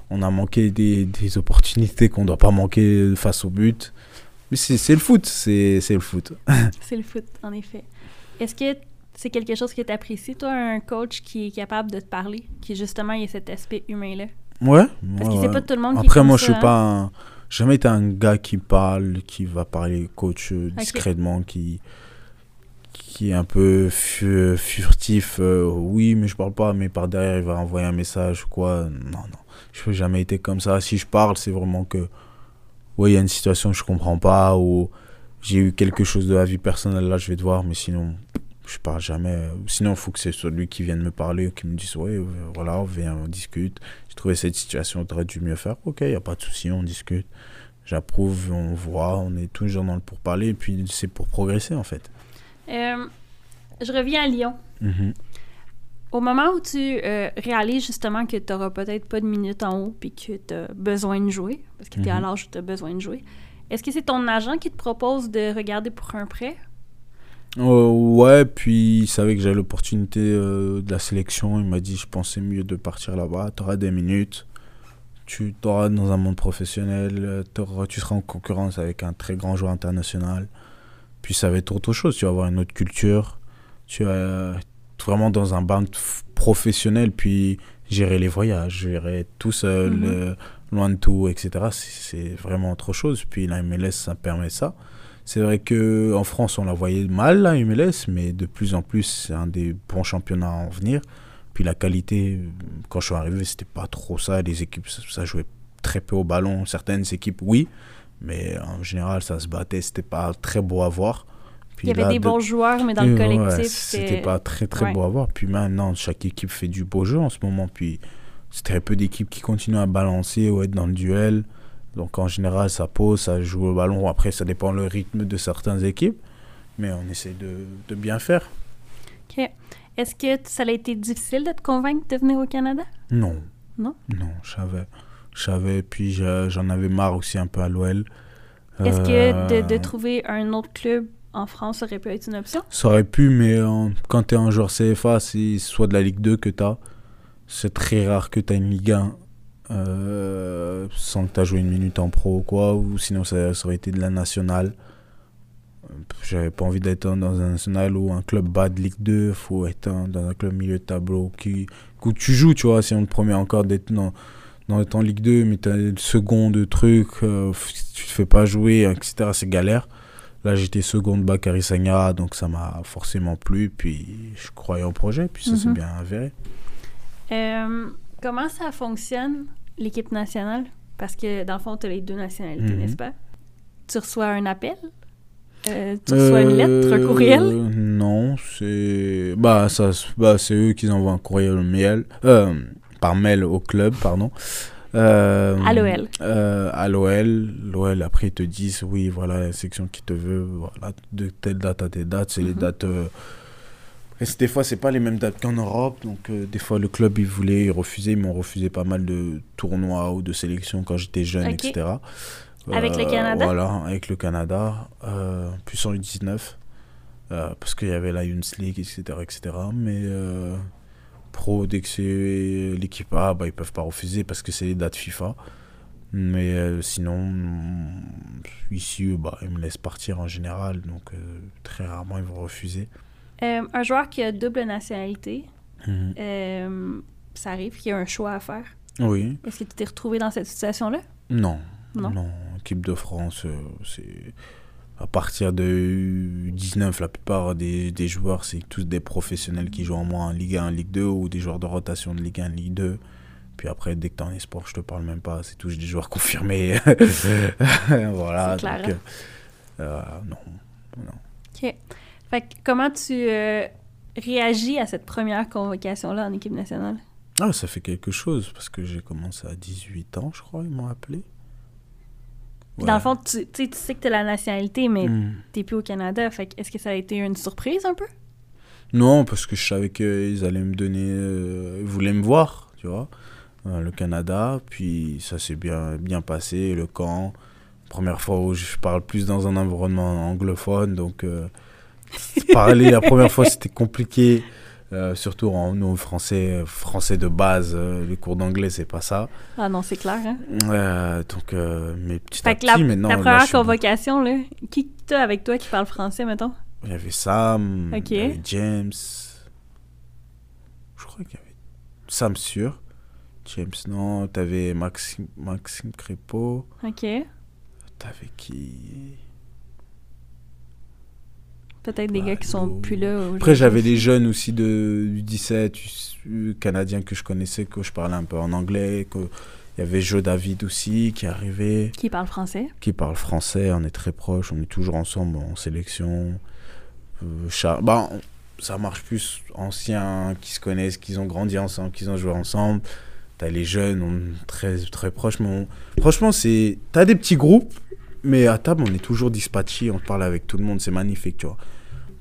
On a manqué des, des opportunités qu'on ne doit pas manquer face au but. Mais c'est le foot, c'est le foot. c'est le foot, en effet. Est-ce que c'est quelque chose que tu apprécies, toi, un coach qui est capable de te parler, qui justement il y a cet aspect humain-là? Ouais. Parce que c'est pas tout le monde qui Après, moi, je suis hein. pas un... jamais été un gars qui parle, qui va parler coach euh, discrètement, qui qui est un peu furtif. Euh, oui, mais je parle pas, mais par derrière, il va envoyer un message ou quoi. Non, non. Je n'ai jamais été comme ça. Si je parle, c'est vraiment que, ouais, il y a une situation que je comprends pas ou j'ai eu quelque chose de la vie personnelle, là, je vais te voir, mais sinon, je parle jamais. Sinon, il faut que c'est celui qui vienne me parler, qui me dise, ouais, voilà, on vient, on discute. J'ai trouvé cette situation, aurait dû mieux faire. Ok, il n'y a pas de souci, on discute. J'approuve, on voit, on est toujours dans le pourparler, et puis c'est pour progresser, en fait. Euh, je reviens à Lyon. Mm-hmm. Au moment où tu euh, réalises justement que tu n'auras peut-être pas de minutes en haut, puis que tu as besoin de jouer, parce que tu es à mm-hmm. l'âge où tu as besoin de jouer, est-ce que c'est ton agent qui te propose de regarder pour un prêt euh, ouais, puis il savait que j'avais l'opportunité euh, de la sélection. Il m'a dit Je pensais mieux de partir là-bas. Tu auras des minutes. Tu auras dans un monde professionnel. tu seras en concurrence avec un très grand joueur international. Puis ça va être autre chose. Tu vas avoir une autre culture. Tu vas vraiment dans un band professionnel. Puis gérer les voyages, gérer tout seul, mhm. euh, loin de tout, etc. C'est vraiment autre chose. Puis la MLS, ça permet ça. C'est vrai qu'en France, on la voyait mal, la MLS, mais de plus en plus, c'est un des bons championnats à en venir. Puis la qualité, quand je suis arrivé, c'était pas trop ça. Les équipes, ça jouait très peu au ballon. Certaines équipes, oui, mais en général, ça se battait. C'était pas très beau à voir. Puis Il y avait des bons joueurs, mais dans le collectif, c'était pas très très beau à voir. Puis maintenant, chaque équipe fait du beau jeu en ce moment. Puis c'est très peu d'équipes qui continuent à balancer ou être dans le duel. Donc en général, ça pose, ça joue au ballon. Après, ça dépend le rythme de certaines équipes. Mais on essaie de, de bien faire. OK. Est-ce que ça a été difficile de te convaincre de venir au Canada? Non. Non? Non, je savais. Je savais, puis j'en avais marre aussi un peu à l'OL. Est-ce que de, de, euh, trouver un autre club en France aurait pu être une option? Ça aurait pu, mais quand tu es un joueur CFA, c'est soit de la Ligue 2 que tu as. C'est très rare que tu as une Ligue 1 euh, sans que tu as joué une minute en pro ou quoi, ou sinon ça, aurait été de la nationale. J'avais pas envie d'être dans un national ou un club bas de Ligue 2, faut être dans un club milieu de tableau qui, où tu joues, tu vois, si on te promet encore d'être dans, dans en Ligue 2, mais tu as le second de truc, euh, tu te fais pas jouer, etc., c'est galère. Là, j'étais second de Bakary Sagna, donc ça m'a forcément plu, puis je croyais au projet, puis ça s'est mhm. bien avéré. Euh, comment ça fonctionne, l'équipe nationale? parce que dans le fond, tu as les deux nationalités, Mhm. n'est-ce pas? Tu reçois un appel? Euh, tu reçois une lettre, un courriel? Euh, Non, c'est. Bah, ça, bah, c'est eux qui envoient un courriel mail, euh, par mail au club, pardon. Euh, À l'OL. euh, à l'OL. L'OL, après, ils te disent oui, voilà, la section qui te veut, voilà, de telle date à telle date. C'est les Mhm. dates. euh, et des fois, c'est pas les mêmes dates qu'en Europe. Donc, euh, des fois, le club, ils voulaient, ils refusaient. Ils m'ont refusé pas mal de tournois ou de sélections quand j'étais jeune, etc. Avec le Euh, Canada? Voilà, avec le Canada. Euh, plus en U19. euh, parce qu'il y avait la Youth League, etc. etc. Mais pro, dès que c'est l'équipe A, bah, ils peuvent pas refuser parce que c'est les dates FIFA. Mais sinon, ici, bah, ils me laissent partir en général. Donc, très rarement, ils vont refuser. Euh, un joueur qui a double nationalité, Mhm. euh, ça arrive qu'il y a un choix à faire. Oui. Est-ce que tu t'es retrouvé dans cette situation-là? Non. Non. Non. Équipe de France, euh, c'est. À partir de 19, la plupart des, des joueurs, c'est tous des professionnels qui jouent en moins en Ligue 1, Ligue 2 ou des joueurs de rotation de Ligue 1, Ligue 2. Puis après, dès que t'es en esport, je te parle même pas, c'est tous des joueurs confirmés. voilà. C'est clair, donc, hein? euh, euh, non. OK. Fait que comment tu euh, réagis à cette première convocation-là en équipe nationale? Ah, ça fait quelque chose parce que j'ai commencé à 18 ans, je crois, ils m'ont appelé. Puis Dans le fond, tu, tu sais- que tu as la nationalité, mais Hmm. t'es plus au Canada. Fait que est-ce que ça a été une surprise un peu? Non, parce que je savais qu'ils allaient me donner. euh, ils voulaient me voir, tu vois, euh, le Canada. Puis ça s'est bien, bien passé, le camp. Première fois où je parle plus dans un environnement anglophone. Donc, euh, parler la première fois, c'était compliqué. euh, surtout en nous, français, français de base, euh, les cours d'anglais, c'est pas ça. Ah non, c'est clair, hein? Euh, donc, mais petit à Fait la, petit, maintenant. ta là, première beaucoup- convocation, là, qui t'as avec toi qui parle français, mettons? Il y avait Sam, Ok. il y avait James. Je crois qu'il y avait Sam sûr. James, non. T'avais Maxime, Maxime Crépeau. OK. T'avais qui? Peut-être des Bah, gars qui sont nous- plus là. Après, j'avais des jeunes aussi de, du 17, du- canadiens que je connaissais, que je parlais un peu en anglais. Que, il y avait Joe David aussi qui arrivait, Qui parle français. qui parle français. On est très proches, on est toujours ensemble en sélection. Euh, Char- bah, on- ça marche plus anciens qui se connaissent, qui ont grandi ensemble, qui ont joué ensemble. T'as les jeunes, on est très, très proches. Mais on- Franchement, c'est... t'as des petits groupes, mais à table, on est toujours dispatchés, on parle avec tout le monde, c'est magnifique, tu vois.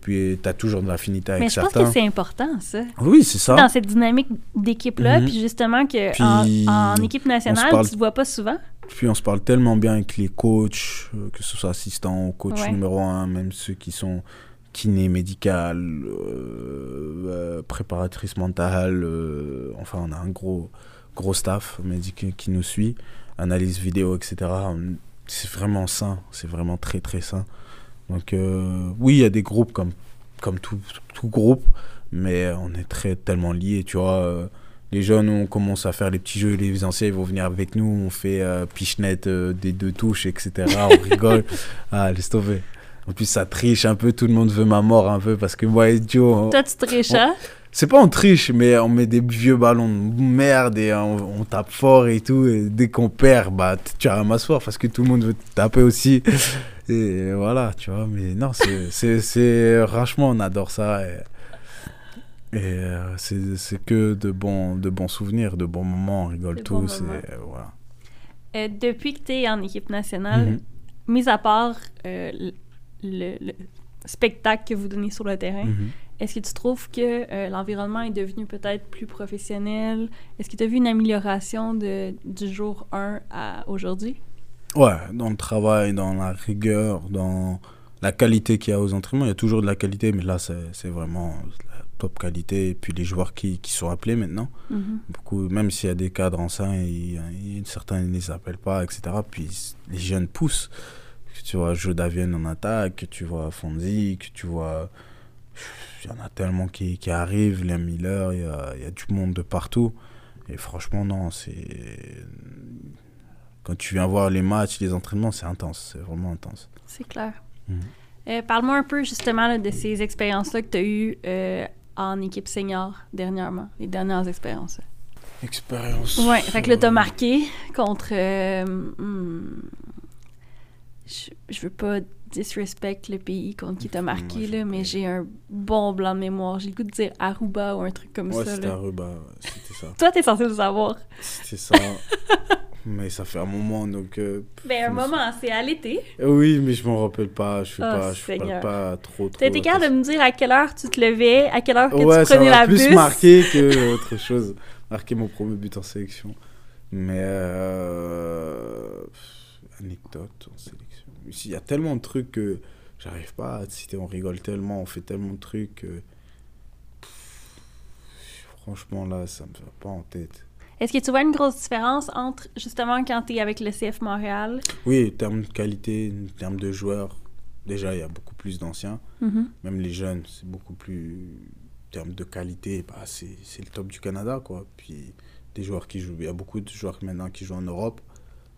Puis t'as toujours de l'affinité avec Mais je pense certains. que c'est important, ça. Oui, c'est ça. Dans cette dynamique d'équipe-là, Mhm. puis justement que Puis, en, en équipe nationale, parle- tu te vois pas souvent. Puis on se parle tellement bien avec les coachs, euh, que ce soit assistant ou coach Ouais. numéro un, même ceux qui sont kiné médical, euh, euh, préparatrice mentale, euh, enfin on a un gros, gros staff médical qui nous suit, analyse vidéo, etc. C'est vraiment sain, c'est vraiment très très sain. Donc euh, oui, il y a des groupes comme, comme tout, tout groupe, mais on est très tellement liés, tu vois. euh, les jeunes, on commence à faire les petits jeux, les anciens, ils vont venir avec nous, on fait euh, pichenette euh, des deux touches, etc. On rigole. ah, laisse tomber. En plus, ça triche un peu, tout le monde veut ma mort un peu, parce que moi et Joe, Toi, tu triches, hein? c'est pas on triche, mais on met des vieux ballons de merde et on, on tape fort et tout. Et dès qu'on perd, bah, tu ramasses fort parce que tout le monde veut te taper aussi. Et voilà, tu vois. Mais non, c'est- Franchement, on adore ça. Et, et, euh, c'est que de bons, de bons souvenirs, de bons moments. On rigole tous. et, voilà. Euh, depuis que tu es en équipe nationale, Mhm. mis à part euh, le, le- le spectacle que vous donnez sur le terrain, Mhm. est-ce que tu trouves que euh, l'environnement est devenu peut-être plus professionnel? Est-ce que tu as vu une amélioration de, du jour 1 à aujourd'hui? Ouais, dans le travail, dans la rigueur, dans la qualité qu'il y a aux entraînements. Il y a toujours de la qualité, mais là, c'est vraiment la top qualité. Et puis les joueurs qui, qui sont appelés maintenant, Mhm. beaucoup, même s'il y a des cadres anciens, il, il- certains ne les appellent pas, etc. Puis les jeunes poussent. Que tu vois Joe Davienne en attaque, que tu vois Fonzi, que tu vois. Il y en a tellement qui, qui arrivent, Liam Miller, il y a, il y a du monde de partout. Et franchement, non, c'est. Quand tu viens voir les matchs, les entraînements, c'est intense, c'est vraiment intense. C'est clair. Mhm. Euh, Parle-moi un peu justement là, de ces expériences-là que tu as eues euh, en équipe senior dernièrement, les dernières expériences. Expérience. Ouais, fait que là, t'as marqué contre. euh, hmm, je, je veux pas disrespect le pays contre qui t'as marqué, là, mais j'ai un bon blanc de mémoire. J'ai le goût de dire Aruba ou un truc comme Ouais, ça. c'était là. Aruba, ouais, c'était ça. Toi, t'es censé le savoir. C'était ça. mais ça fait un moment, donc... euh, Ben, un moment, c'est à l'été. Oui, mais je m'en rappelle pas. Je suis Oh, pas, je suis pas, pas trop, trop... Été capable de me dire à quelle heure tu te levais, à quelle heure que Ouais, tu prenais la plus bus? marqué que autre chose. Marqué mon premier but en sélection. Mais... Euh... Anecdote en sélection. Il y a tellement de trucs que j'arrive pas à te citer. On rigole tellement, on fait tellement de trucs que... Franchement, là, ça me va pas en tête. Est-ce que tu vois une grosse différence entre, justement, quand t'es avec le CF Montréal? Oui, en termes de qualité, en termes de joueurs, déjà, il y a beaucoup plus d'anciens. Mhm. Même les jeunes, c'est beaucoup plus. En termes de qualité, bah, c'est le top du Canada, quoi. Puis des joueurs qui jouent. Il y a beaucoup de joueurs maintenant qui jouent en Europe.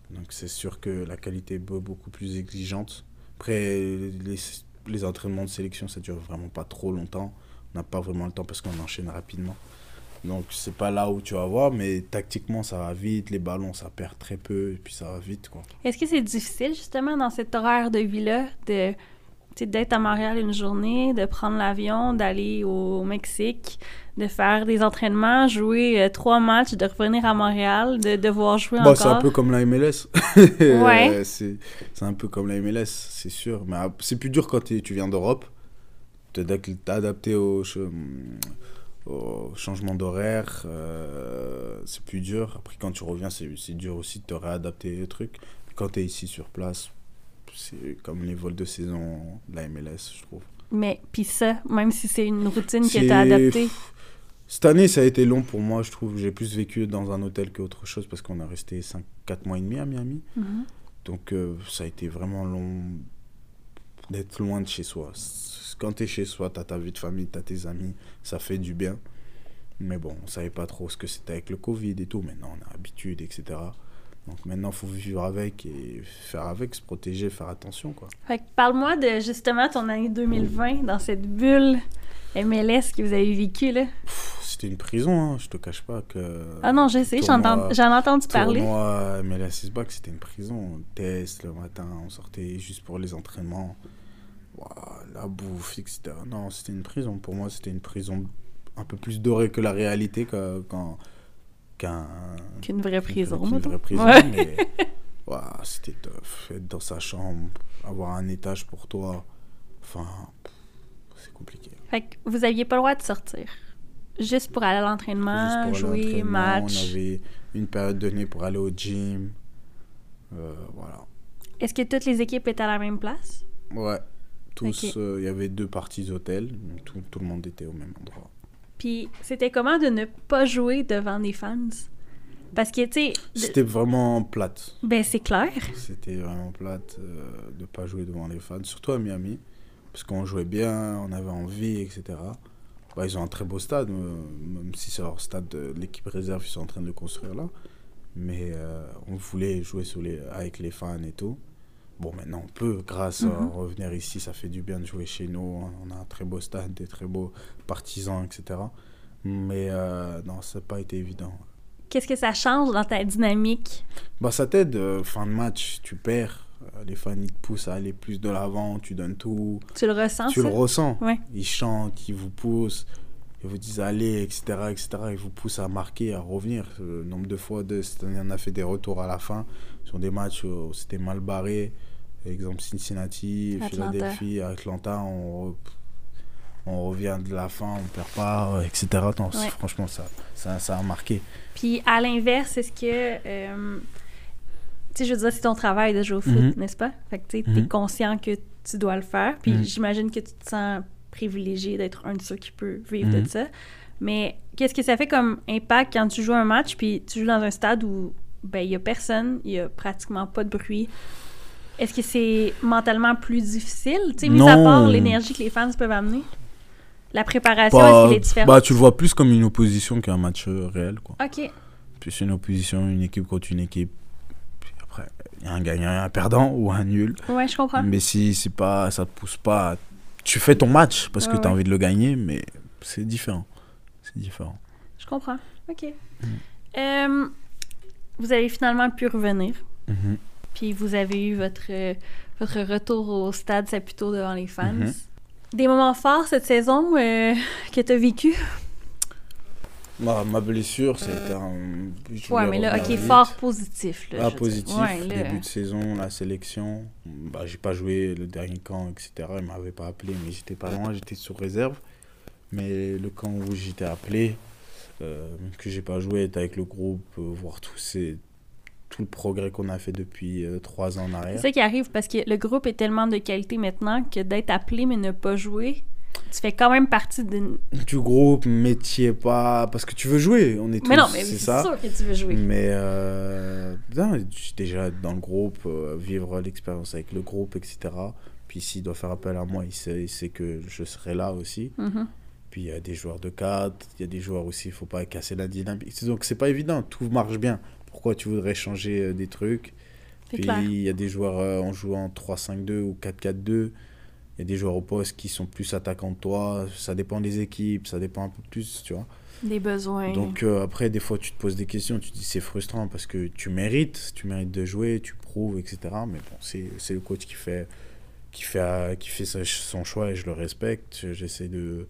Donc c'est sûr que la qualité est be- beaucoup plus exigeante. Après, les, les entraînements de sélection, ça dure vraiment pas trop longtemps. On n'a pas vraiment le temps parce qu'on enchaîne rapidement. Donc c'est pas là où tu vas voir, mais tactiquement ça va vite, les ballons ça perd très peu, et puis ça va vite quoi. Est-ce que c'est difficile, justement, dans cet horaire de vie-là, de tu d'être à Montréal une journée, de prendre l'avion, d'aller au Mexique, de faire des entraînements, jouer euh, trois matchs, de revenir à Montréal, de devoir jouer Bah, c'est un encore? peu comme la MLS. Ouais. Euh, c'est un peu comme la MLS, c'est sûr. Mais ah, c'est plus dur quand tu viens d'Europe. D'ac- t'adapter au, au changement d'horaire. euh, c'est plus dur. Après, quand tu reviens, c'est dur aussi de te réadapter au truc. Quand t'es ici sur place, c'est comme les vols de saison de la MLS, je trouve. Mais, puis ça, même si c'est une routine que C'est- t'as adaptée. Cette année, ça a été long pour moi, je trouve. J'ai plus vécu dans un hôtel qu'autre chose parce qu'on a resté 5, 4 mois et demi à Miami. Mhm. Donc euh, ça a été vraiment long d'être loin de chez soi. Quand tu es chez soi, tu as ta vie de famille, tu as tes amis, ça fait du bien. Mais bon, on savait pas trop ce que c'était avec le Covid et tout. Maintenant, on a l'habitude, etc. Donc maintenant, il faut vivre avec et faire avec, se protéger, faire attention. quoi. Fait que parle-moi de, justement, ton année 2020, dans cette bulle MLS que vous avez vécue, C'était une prison, hein, je te cache pas que... Ah non, je sais, j'en ai entendu parler. Tournoi MLS back, c'était une prison. On test le matin, on sortait juste pour les entraînements. La bouffe, etc. Non, c'était une prison. Pour moi, c'était une prison un peu plus dorée que la réalité qu'un qu'un- qu'un Qu'une vraie prison. qu'une mettons. vraie prison. Ouais. Mais ouah, c'était tough. Être dans sa chambre, avoir un étage pour toi. Enfin, c'est compliqué. Fait que vous aviez pas le droit de sortir. Juste pour aller à l'entraînement, jouer, match. On avait une période donnée pour aller au gym. Euh, voilà. Est-ce que toutes les équipes étaient à la même place? Ouais. Tous, euh, il y avait deux parties d'hôtel. Tout, tout le monde était au même endroit. Puis c'était comment de ne pas jouer devant des fans? Parce que, tu sais, de- C'était vraiment plate. ben c'est clair. C'était vraiment plate euh, de pas jouer devant les fans, surtout à Miami. Parce qu'on jouait bien, on avait envie, etc. Bah, ils ont un très beau stade, euh, même si c'est leur stade de l'équipe réserve, ils sont en train de le construire là. Mais euh, on voulait jouer sous les, avec les fans et tout. Bon, maintenant on peut, grâce à Mhm. revenir ici, ça fait du bien de jouer chez nous. On a un très beau stade, des très beaux partisans, etc. Mais euh, non, ça n'a pas été évident. Qu'est-ce que ça change dans ta dynamique? Bah, ça t'aide, euh, fin de match, tu perds. euh, les fans, ils te poussent à aller plus de l'avant, tu donnes tout. Tu le ressens, tu ça? le ressens. Ouais. Ils chantent, ils vous poussent, ils vous disent allez, etc., etc. Ils vous poussent à marquer, à revenir. Le nombre de fois, de, cette année, on a fait des retours à la fin sur des matchs où c'était mal barré. Exemple Cincinnati, Atlanta. Philadelphie, Atlanta, on, re- on revient de la fin, on perd pas, etc. Non, c'est- Ouais. Franchement, ça, ça, ça a marqué. Puis à l'inverse, est-ce que. euh, tu sais, je veux dire, c'est ton travail de jouer au foot, Mhm. n'est-ce pas? Fait que tu es Mhm. conscient que tu dois le faire. Puis Mhm. j'imagine que tu te sens privilégié d'être un de ceux qui peut vivre de ça. Mais qu'est-ce que ça fait comme impact quand tu joues un match puis tu joues dans un stade où ben il y a personne, il y a pratiquement pas de bruit? Est-ce que c'est mentalement plus difficile, tu sais, mis à part l'énergie que les fans peuvent amener? La préparation, Bah, est-ce qu'elle est différente? bah, tu le vois plus comme une opposition qu'un match euh, réel. Quoi. OK. C'est une opposition, une équipe contre une équipe. Puis après, il y a un gagnant un perdant ou un nul. Ouais, je comprends. Mais si c'est pas, ça te pousse pas, tu fais ton match parce que tu as ouais. envie de le gagner, mais c'est différent. C'est différent. Je comprends. OK. Mm. Euh, vous avez finalement pu revenir. Mhm. Puis vous avez eu votre, euh, votre retour au stade Saputo devant les fans. Mhm. Des moments forts cette saison euh, que tu as vécu? Ma, ma blessure, c'était un. je Ouais, mais là, ok, vite. fort positif. Là, Ah, positif, Ouais, là. début de saison, la sélection. Bah, j'ai pas joué le dernier camp, etc. Ils m'avaient pas appelé, mais j'étais pas loin, j'étais sur réserve. Mais le camp où j'étais appelé, euh, que j'ai pas joué, être avec le groupe, euh, voir tout, ces- tout le progrès qu'on a fait depuis euh, trois ans en C'est arrière. ça qui arrive parce que le groupe est tellement de qualité maintenant que d'être appelé mais ne pas jouer, tu fais quand même partie d'une. Du groupe, es pas. Parce que tu veux jouer, on est tous. Mais non, mais c'est c'est ça. sûr que tu veux jouer. Mais euh, non, déjà dans le groupe, euh, vivre l'expérience avec le groupe, etc. Puis s'il doit faire appel à moi, il sait, il sait que je serai là aussi. Mhm. Puis il y a des joueurs de 4, il y a des joueurs aussi, il faut pas casser la dynamique. C'est- Donc c'est pas évident, tout marche bien. Pourquoi tu voudrais changer euh, des trucs Puis il y a des joueurs, euh, en 3-5-2 ou 4-4-2. Il y a des joueurs au poste qui sont plus attaquants que toi. Ça dépend des équipes, ça dépend un peu plus, tu vois. Des besoins. Donc euh, après, des fois, tu te poses des questions, tu te dis c'est frustrant parce que tu mérites, tu mérites de jouer, tu prouves, etc. Mais bon, c'est le coach qui fait, qui fait, qui fait son choix et je le respecte. J'essaie de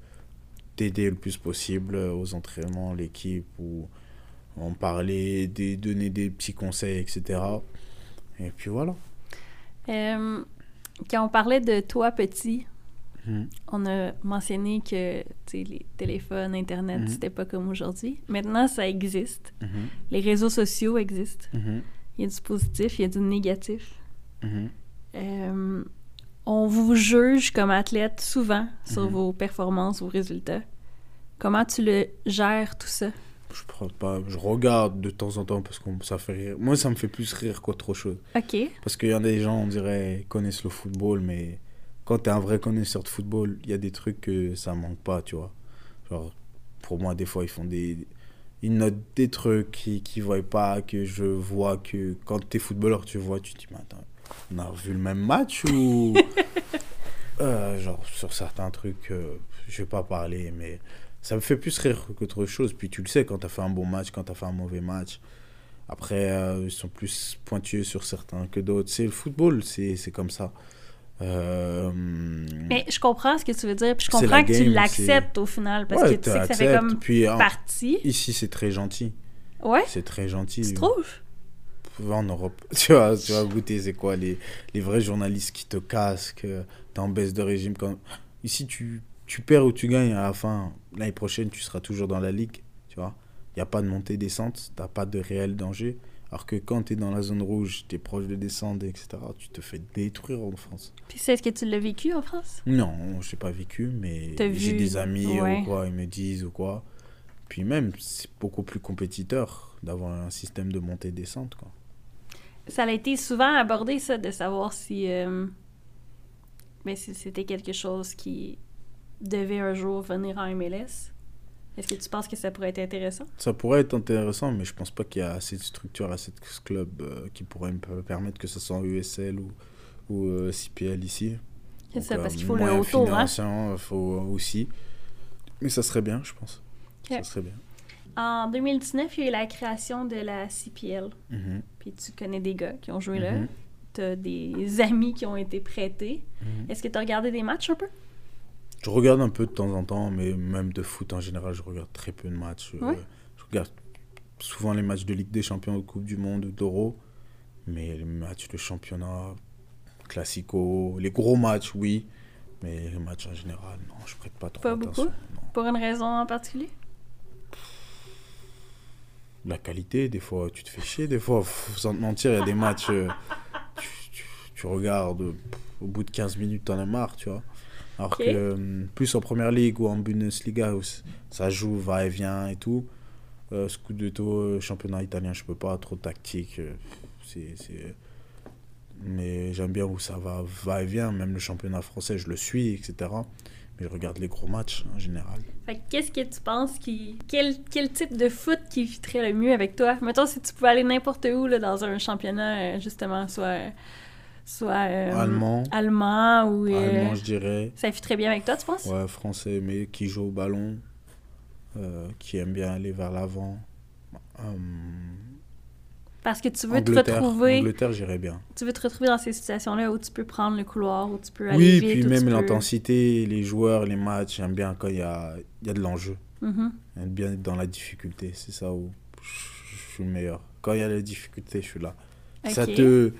t'aider le plus possible aux entraînements, l'équipe, ou en parler, des, donner des petits conseils, etc. Et puis voilà. Euh, quand on parlait de toi petit, Mhm. on a mentionné que les téléphones, Internet, Mhm. c'était pas comme aujourd'hui. Maintenant, ça existe. Mhm. Les réseaux sociaux existent. Il y a du positif, il y a du négatif. Euh, on vous juge comme athlète souvent sur vos performances, vos résultats. Comment tu le gères tout ça? Je prends pas, je regarde de temps en temps parce que ça fait rire. Moi, ça me fait plus rire qu'autre chose. OK. Parce qu'il y a des gens, on dirait, connaissent le football, mais quand t'es un vrai connaisseur de football, il y a des trucs que ça manque pas, tu vois. Genre, pour moi, des fois, ils font des. Ils notent des trucs qui, qui voient pas, que je vois que quand t'es footballeur, tu vois, tu te dis, mais attends, on a revu le même match ou. Euh, genre, sur certains trucs, euh, je vais pas parler, mais ça me fait plus rire qu'autre chose. Puis tu le sais, quand t'as fait un bon match, quand t'as fait un mauvais match. Après, euh, ils sont plus pointueux sur certains que d'autres. C'est le football, c'est comme ça. Euh, Mais je comprends ce que tu veux dire, puis je comprends que tu l'acceptes au final, parce ouais, que tu sais que ça fait comme Puis, partie. ici, c'est très gentil. Ouais, C'est très gentil. tu trouves? en Europe, tu vas, tu vas goûter, c'est quoi les, les vrais journalistes qui te cassent, que t'es en baisse de régime. Quand... Ici, tu, tu perds ou tu gagnes à la fin. L'année prochaine, tu seras toujours dans la ligue, tu vois. Il n'y a pas de montée-descente, t'as pas de réel danger. Alors que quand tu es dans la zone rouge, tu es proche de descendre, etc., tu te fais détruire en France. Puis c'est ce que tu l'as vécu en France? Non, je n'ai pas vécu, mais j'ai des amis ouais. ou quoi, ils me disent ou quoi. Puis même, c'est beaucoup plus compétiteur d'avoir un système de montée-descente, quoi. Ça a été souvent abordé, ça, de savoir si, euh, si c'était quelque chose qui devait un jour venir en MLS. Est-ce que tu penses que ça pourrait être intéressant? Ça pourrait être intéressant, mais je pense pas qu'il y a assez de structure, assez de clubs euh, qui pourraient me per- permettre que ce soit en USL ou, ou euh, CPL ici. C'est ça, euh, parce qu'il faut le autour, hein? il faut aussi. Mais ça serait bien, je pense. Ça serait bien. En 2019, il y a eu la création de la CPL. Mhm, Puis tu connais des gars qui ont joué là. mhm, Tu as des amis qui ont été prêtés. mhm. Est-ce que tu as regardé des matchs un peu? Je regarde un peu de temps en temps, mais même de foot en général, je regarde très peu de matchs. Euh. Je regarde souvent les matchs de Ligue des Champions, de Coupe du Monde, d'Euro. Mais les matchs de championnat, classico, les gros matchs, oui. Mais les matchs en général, non, je prête pas trop Pas attention. beaucoup? non. Pour une raison en particulier? La qualité, des fois, tu te fais chier. Des fois, faut- sans te mentir, il y a des matchs, euh, tu, tu- tu regardes, pff, au bout de 15 minutes, t'en as marre, tu vois. Alors que euh, plus en première ligue ou en Bundesliga, où ça joue, va et vient et tout. Euh, Scudetto, euh, championnat italien, je peux pas, trop tactique. euh, c'est, Mais j'aime bien où ça va, va et vient. Même le championnat français, je le suis, etc. Mais je regarde les gros matchs en général. Qu'est-ce que tu penses qui. Quel, quel type de foot qui fitterait le mieux avec toi? Mettons, si tu pouvais aller n'importe où là, dans un championnat, justement, soit. Soit euh, Allemand, allemand ou. euh, allemand, je dirais. Ça fitterait bien avec toi, tu penses? Ouais, français, mais qui joue au ballon, euh, qui aime bien aller vers l'avant. Parce que tu veux te retrouver. Angleterre, j'irais bien. Tu veux te retrouver dans ces situations-là où tu peux prendre le couloir, où tu peux aller Oui, vite. puis même peux- l'intensité, les joueurs, les matchs, j'aime bien quand il y a, y a de l'enjeu. Mhm. J'aime bien être dans la difficulté. C'est ça où je suis le meilleur. Quand il y a la difficulté, je suis là. Ça te.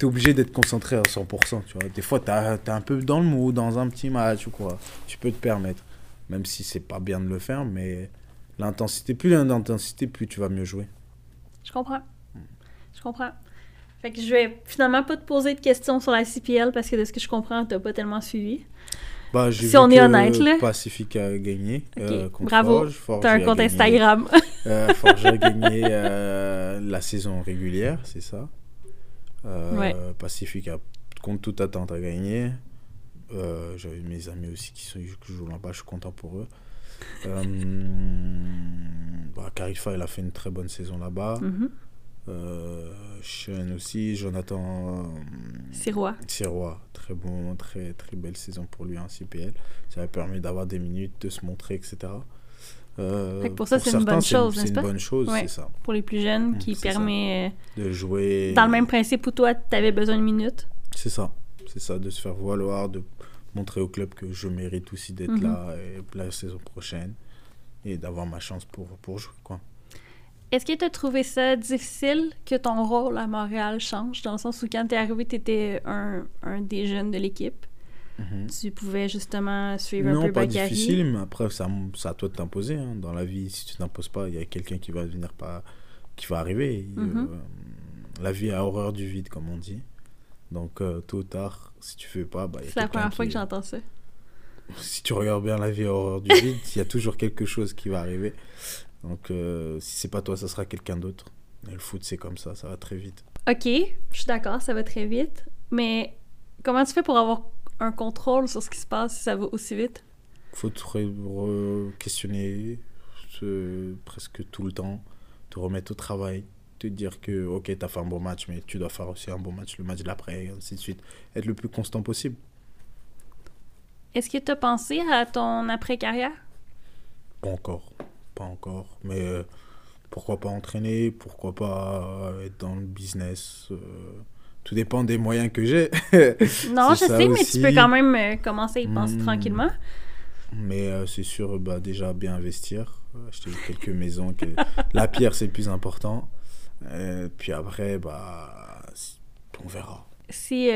T'es obligé d'être concentré à 100%, tu vois. Des fois, t'as- t'es un peu dans le mou, dans un petit match ou quoi. Tu peux te permettre. Même si c'est pas bien de le faire, mais l'intensité, plus d'intensité, plus tu vas mieux jouer. Je comprends. Je comprends. Fait que je vais finalement pas te poser de questions sur la CPL parce que de ce que je comprends, t'as pas tellement suivi. Bah, Si vu on est honnête, là. Pacifique a gagné. Euh, contre bravo. Forge. T'as un compte. Instagram. Euh, Forge a gagné euh, la saison régulière, c'est ça. Euh, Ouais. Pacifique a, contre toute attente, a gagné. Euh, J'avais mes amis aussi qui, sont, qui jouent là-bas, je suis content pour eux. Euh, bah, Carifa, il a fait une très bonne saison là-bas. Euh, Sean aussi, Jonathan Sirois. Sirois, très bon, très, très belle saison pour lui en CPL. Ça a permis d'avoir des minutes, de se montrer, etc. Euh, pour ça, c'est une bonne c'est chose, C'est n'est-ce une pas? bonne chose, c'est ça. Pour les plus jeunes, qui c'est ça. permet, De jouer. euh, dans le même principe où toi, t'avais besoin de minutes. C'est ça. C'est ça, de se faire valoir, de montrer au club que je mérite aussi d'être Mhm. là et la saison prochaine et d'avoir ma chance pour, pour jouer. Quoi. Est-ce que tu as trouvé ça difficile que ton rôle à Montréal change, dans le sens où quand tu es arrivé, tu étais un, un des jeunes de l'équipe? Mhm. Tu pouvais justement suivre un Non, peu pas Bakary. difficile, mais après, ça- c'est à toi de t'imposer. hein. Dans la vie, si tu t'imposes pas, il y a quelqu'un qui va venir pas, qui va arriver. Mhm. Euh, la vie a horreur du vide, comme on dit. Donc, euh, tôt ou tard, si tu fais pas, bah, C'est la première fois que j'entends ça. Si tu regardes bien la vie a horreur du vide, il y a toujours quelque chose qui va arriver. Donc, euh, si c'est pas toi, ça sera quelqu'un d'autre. Le foot, c'est comme ça, ça va très vite. Ok, je suis d'accord, ça va très vite. Mais comment tu fais pour avoir un contrôle sur ce qui se passe si ça va aussi vite? faut te questionner presque tout le temps, te remettre au travail, te dire que ok, tu as fait un bon match, mais tu dois faire aussi un bon match le match d'après, et ainsi de suite. Être le plus constant possible. Est-ce que tu as pensé à ton après-carrière? Pas encore, pas encore, mais euh, pourquoi pas entraîner, pourquoi pas euh, être dans le business. euh, tout dépend des moyens que j'ai. Non, je sais, mais tu peux quand même euh, commencer à y penser Hmm. tranquillement. Mais euh, c'est sûr, bah, déjà bien investir, acheter quelques maisons. que- La pierre, c'est le plus important. Euh, puis après, bah, on verra. Si,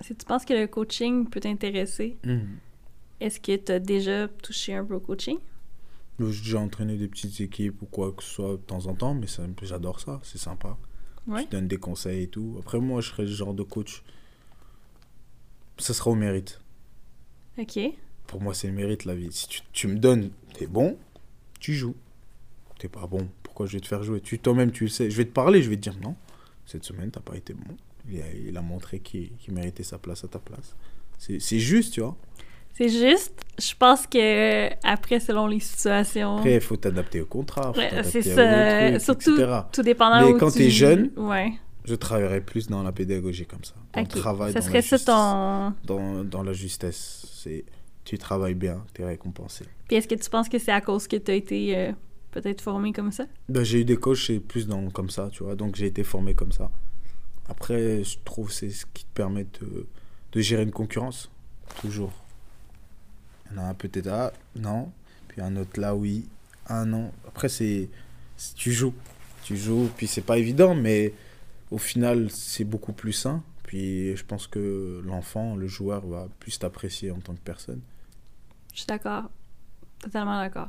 si tu penses que le coaching peut t'intéresser, Mhm. est-ce que tu as déjà touché un peu au coaching? J'ai déjà entraîné des petites équipes ou quoi que ce soit de temps en temps, mais j'adore ça, c'est sympa. Ouais. Tu donnes des conseils et tout. Après, moi, je serais le genre de coach. Ça sera au mérite. Ok. Pour moi, c'est le mérite, la vie. Si tu, tu me donnes, t'es bon, tu joues. T'es pas bon, pourquoi je vais te faire jouer? Tu, Toi-même, tu le sais. Je vais te parler, je vais te dire non, cette semaine, t'as pas été bon. Il a, il a montré qu'il méritait sa place à ta place. C'est juste, tu vois. C'est juste, je pense que après, selon les situations, Après, il faut t'adapter au contrat, c'est ça. vos trucs, Surtout, etc. tout dépendant Mais où quand tu... t'es jeune, ouais. Je travaillerai plus dans la pédagogie comme ça. Dans Ok. le travail, ça dans serait la ton... Dans, dans la justesse. C'est tu travailles bien, tu es récompensé. Puis est-ce que tu penses que c'est à cause que tu as été euh, peut-être formé comme ça? Ben, j'ai eu des coachs, plus dans, comme ça, tu vois. Donc j'ai été formé comme ça. Après, je trouve que c'est ce qui te permet de, de gérer une concurrence. Toujours. Un peut-être là, non. Puis un autre là, oui. Un non. Après, c'est. c'est- Tu joues. Tu joues, puis c'est pas évident, mais au final, c'est beaucoup plus sain. Puis je pense que l'enfant, le joueur, va plus t'apprécier en tant que personne. Je suis d'accord. Totalement d'accord.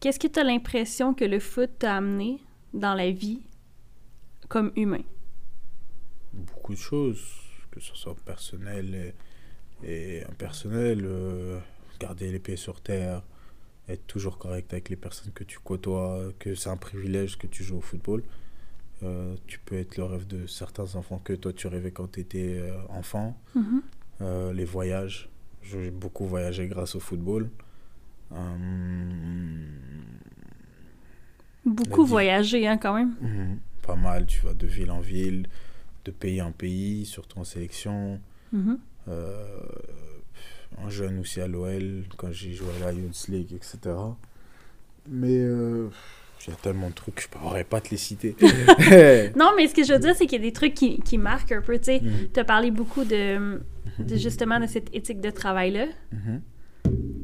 Qu'est-ce que tu as l'impression que le foot t'a amené dans la vie comme humain? beaucoup de choses, que ce soit personnel et, et impersonnel. euh, garder les pieds sur terre, être toujours correct avec les personnes que tu côtoies, que c'est un privilège que tu joues au football. Euh, tu peux être le rêve de certains enfants que toi tu rêvais quand tu étais enfant. Mhm. Euh, les voyages. J'ai beaucoup voyagé grâce au football. Euh, Beaucoup voyagé, hein, quand même. Mhm. Pas mal, tu vas de ville en ville, de pays en pays, surtout en sélection. Mhm. Euh, en jeune aussi à l'OL, quand j'ai joué à la Youth League, etc. Mais euh, Il y a tellement de trucs, je ne pourrais pas te les citer. non, mais ce que je veux dire, c'est qu'il y a des trucs qui, qui marquent un peu. Tu sais, Mhm. tu as parlé beaucoup de, de justement de cette éthique de travail-là. Mhm.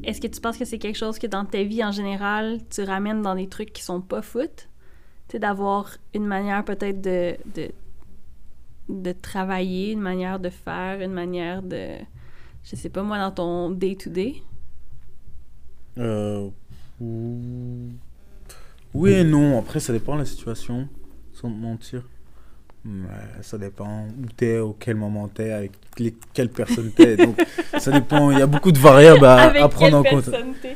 Est-ce que tu penses que c'est quelque chose que dans ta vie en général, tu ramènes dans des trucs qui sont pas foot? Tu sais, d'avoir une manière peut-être de, de, de travailler, une manière de faire, une manière de. Je sais pas moi, dans ton day-to-day? Euh, ou- Oui et non. Après, ça dépend de la situation, sans te mentir. Ça dépend où t'es, au quel moment t'es, avec les- quelle personne t'es. Donc, ça dépend. Il y a beaucoup de variables à, Avec à prendre quelle en compte.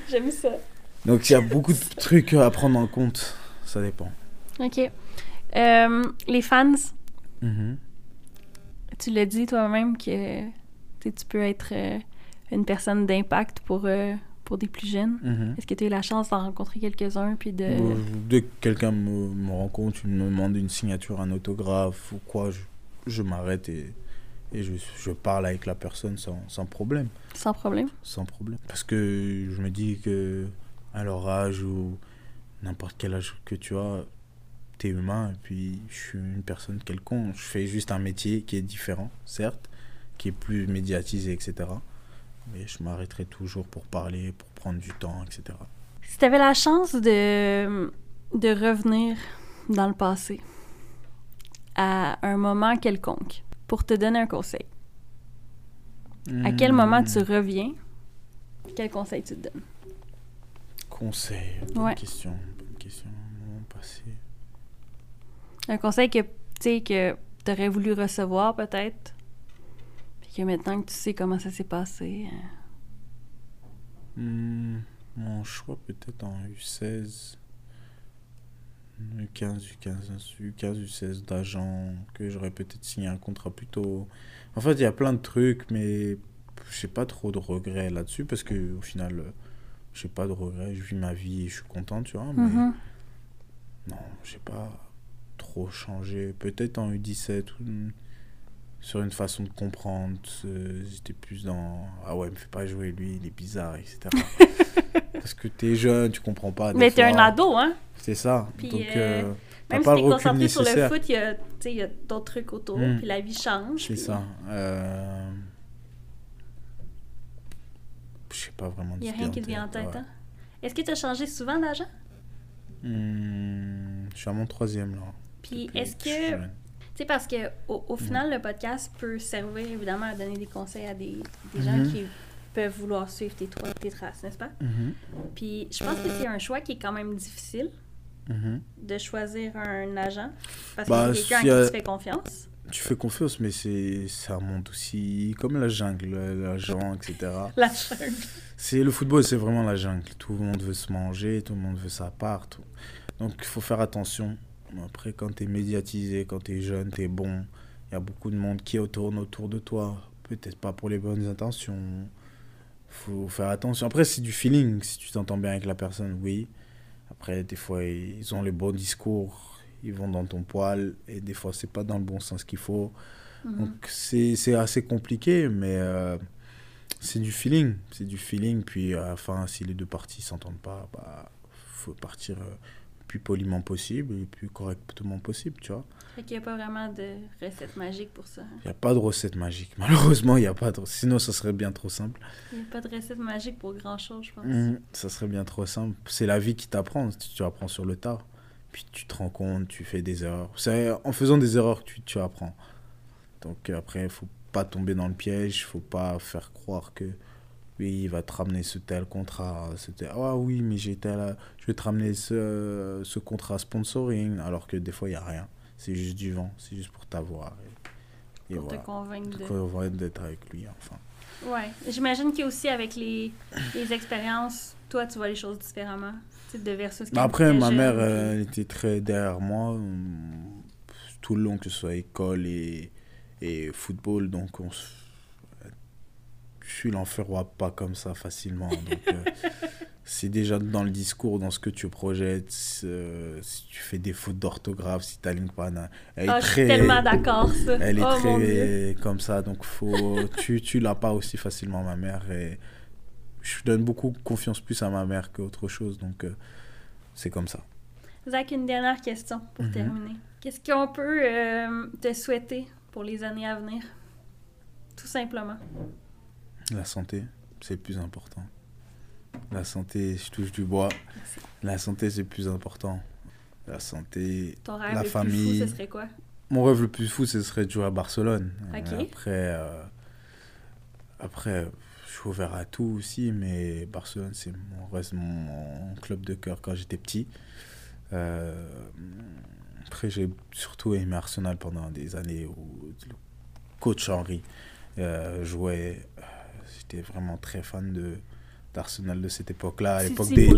J'aime ça. Donc, il y a beaucoup de trucs à prendre en compte. Ça dépend. OK. Euh, les fans, Mhm. tu l'as dit toi-même que tu tu peux être euh, une personne d'impact pour, euh, pour des plus jeunes. Mhm. Est-ce que tu as eu la chance d'en rencontrer quelques-uns puis de... Euh, Dès que quelqu'un me, me rencontre, il me demande une signature, un autographe ou quoi, je, je m'arrête et, et je, je parle avec la personne sans, sans problème. Sans problème? Sans problème. Parce que je me dis que à leur âge ou n'importe quel âge que tu as, t'es humain et puis je suis une personne quelconque. Je fais juste un métier qui est différent, certes, qui est plus médiatisé, etc. Mais je m'arrêterai toujours pour parler, pour prendre du temps, etc. Si tu avais la chance de, de revenir dans le passé à un moment quelconque pour te donner un conseil, à quel moment tu Hmm. reviens, quel conseil tu te donnes? Conseil, bonne Ouais. question, bonne question. Moment passé. Un conseil que tu sais que tu aurais voulu recevoir peut-être, puis que maintenant que tu sais comment ça s'est passé... euh, Hmm, mon choix peut-être en U16, U15, U15, U15, U16 d'agent, que j'aurais peut-être signé un contrat plus tôt. En fait, il y a plein de trucs, mais j'ai pas trop de regrets là-dessus parce que au final, j'ai pas de regrets. Je vis ma vie et je suis content, tu vois. Mais mhm. non, j'ai pas trop changé. Peut-être en U17 ou hmm, sur une façon de comprendre. euh, J'étais plus dans ah ouais, me fais pas jouer lui, il est bizarre, etc. Parce que t'es jeune, tu comprends pas. Mais t'es un ado, hein? C'est ça. Puis, Donc, euh, euh, Même pas si t'es concentré sur le foot, il y a, tu sais, il y a d'autres trucs autour, Mm. puis la vie change. C'est puis ça. Euh... Je sais pas vraiment. Il n'y a rien qui te vient en tête, ouais. hein? Est-ce que tu as changé souvent d'agent? Hmm, je suis à mon troisième là. Puis est-ce que... jeune. Tu sais, parce que au, au final, le podcast peut servir évidemment à donner des conseils à des, des gens Mhm. qui peuvent vouloir suivre tes, tra- tes traces, n'est-ce pas? Mhm, Puis je pense que c'est un choix qui est quand même difficile mhm. de choisir un agent parce Bah, que c'est quelqu'un s'il y à a- qui tu fais confiance. Tu fais confiance, mais c'est un monde aussi comme la jungle, l'agent, etc. La jungle. C'est le football, c'est vraiment la jungle. Tout le monde veut se manger, tout le monde veut sa part. tout. Donc il faut faire attention. Après, quand tu es médiatisé, quand tu es jeune, tu es bon, il y a beaucoup de monde qui tourne autour de toi. Peut-être pas pour les bonnes intentions. faut faire attention. Après, c'est du feeling. Si tu t'entends bien avec la personne, oui. Après, des fois, ils ont les bons discours, ils vont dans ton poil, et des fois, c'est pas dans le bon sens qu'il faut. Mhm. Donc c'est assez compliqué, mais euh, c'est du feeling. C'est du feeling. Puis à la fin, si les deux parties s'entendent pas, bah faut partir euh, plus poliment possible et le plus correctement possible, tu vois. Fait qu'il n'y a pas vraiment de recette magique pour ça. hein. Il n'y a pas de recette magique. Malheureusement, il n'y a pas de... Sinon, ça serait bien trop simple. Il n'y a pas de recette magique pour grand-chose, je pense. Mhm, ça serait bien trop simple. C'est la vie qui t'apprend. Tu, apprends sur le tas. Puis tu te rends compte, tu fais des erreurs. C'est en faisant des erreurs que tu, tu apprends. Donc après, il faut pas tomber dans le piège. faut pas faire croire que il va te ramener ce tel contrat. Tel... Ah oui, mais j'ai tel... je vais te ramener ce, ce contrat sponsoring. Alors que des fois, il n'y a rien. C'est juste du vent. C'est juste pour t'avoir. Et, et pour voilà. te convaincre Te de... convaincre d'être avec lui, enfin. Ouais. J'imagine qu'il y a aussi avec les, les expériences, toi, tu vois les choses différemment. De versus après, ma jeune, mère, elle était très derrière moi hum, tout le long, que ce soit école et, et football. Donc, on se... je l'enferrois pas comme ça facilement. Donc, euh, c'est déjà dans le discours, dans ce que tu projettes. euh, si tu fais des fautes d'orthographe, si tu n'alignes pas. Elle est Ah, je suis très, tellement d'accord, ça. elle est oh très comme ça. Donc, faut, tu, tu l'as pas aussi facilement, ma mère. Et je donne beaucoup confiance plus à ma mère qu'autre chose. Donc, euh, c'est comme ça. Zach, une dernière question pour Mhm. terminer. Qu'est-ce qu'on peut te souhaiter pour les années à venir? Tout simplement. La santé, c'est le plus important. La santé, je touche du bois. Merci. La santé, c'est le plus important. La santé. Ton rêve La le famille. plus fou, ce serait quoi? Mon rêve le plus fou, ce serait de jouer à Barcelone. Euh, Après, euh, après, je suis ouvert à tout aussi, mais Barcelone, c'est mon, reste mon, mon club de cœur quand j'étais petit. Euh, après, j'ai surtout aimé Arsenal pendant des années où le coach Henry euh, jouait. Vraiment très fan de d'Arsenal de cette époque-là, à l'époque des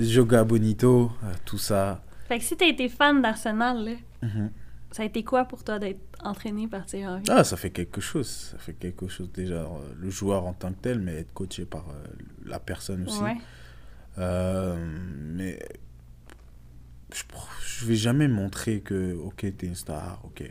Joga, Bonito, euh, tout ça. Fait que si t'as été fan d'Arsenal, Mhm. ça a été quoi pour toi d'être entraîné par Thierry Henry? Ah, ça fait quelque chose. Ça fait quelque chose déjà, euh, le joueur en tant que tel, mais être coaché par euh, la personne aussi. ouais. Mais je, je vais jamais montrer que, ok, t'es une star, ok.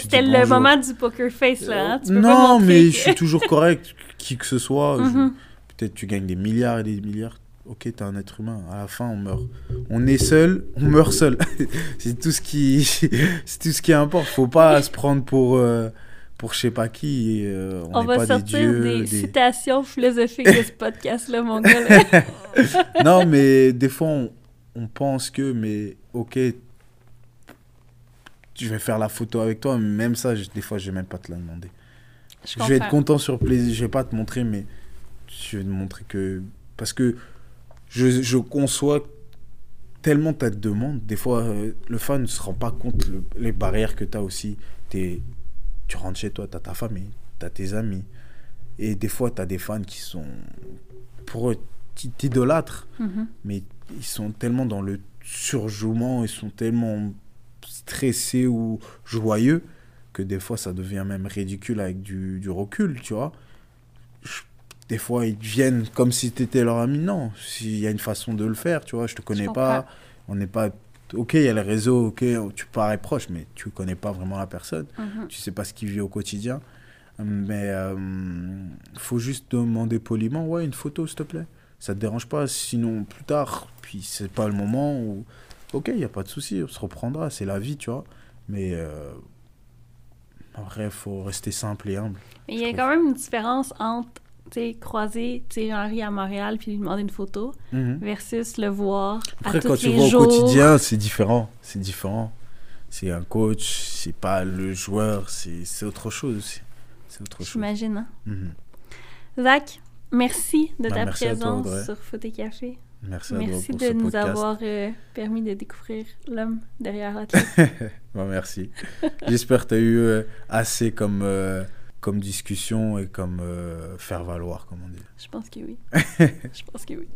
C'était le bonjour. moment du poker face, là. hein? Tu peux pas non, mais que- je suis toujours correct, qui que ce soit. je- Mhm. Peut-être tu gagnes des milliards et des milliards. Ok, t'es un être humain. À la fin, on meurt. On est seul, on meurt seul. c'est tout ce qui, c'est tout ce qui importe. Faut pas se prendre pour, euh, pour je sais pas qui. euh, on On va pas sortir des dieux. des, des- citations philosophiques de ce podcast-là, mon gars. non, mais des fois, on, on pense que, mais ok, je vais faire la photo avec toi, mais même ça, je- des fois, je vais même pas te la demander. Je Je vais être content sur plaisir. Je vais pas te montrer, mais je vais te montrer que. Parce que je, je conçois tellement ta demande. Des fois, euh, le fan ne se rend pas compte le- les barrières que tu as aussi. T'es- tu rentres chez toi, tu as ta famille, tu as tes amis. Et des fois, tu as des fans qui sont. Pour eux, qui t'idolâtrent, Mhm. mais ils sont tellement dans le surjouement, ils sont tellement stressés ou joyeux que des fois ça devient même ridicule avec du, du recul, tu vois. Je- des fois ils viennent comme si tu étais leur ami. Non, s'il y a une façon de le faire, tu vois, je te connais pas, on n'est pas. Ok, il y a les réseaux, ok, tu parais proche, mais tu connais pas vraiment la personne, Mhm. tu sais pas ce qu'il vit au quotidien. Mais euh, faut juste demander poliment, ouais, une photo s'il te plaît. Ça te dérange pas, sinon plus tard, puis c'est pas le moment où. Ok, il n'y a pas de souci, on se reprendra, c'est la vie, tu vois. Mais euh, après, il faut rester simple et humble. Mais il y a quand même une différence entre tu sais, croiser Thierry Henry à Montréal puis lui demander une photo versus le voir Après, à tous quand tu les vois jours. au quotidien, c'est différent. C'est différent. C'est un coach, c'est pas le joueur, c'est autre chose. C'est autre chose. J'imagine. hein. Mhm. Zach, merci de Bah, ta merci présence sur Foot et Café. Merci à toi Merci pour de ce nous podcast. avoir euh, permis de découvrir l'homme derrière l'athlète. Bon, merci. J'espère que tu as eu euh, assez comme, euh, comme discussion et comme faire valoir, comme on dit. Je pense que oui. Je pense que oui.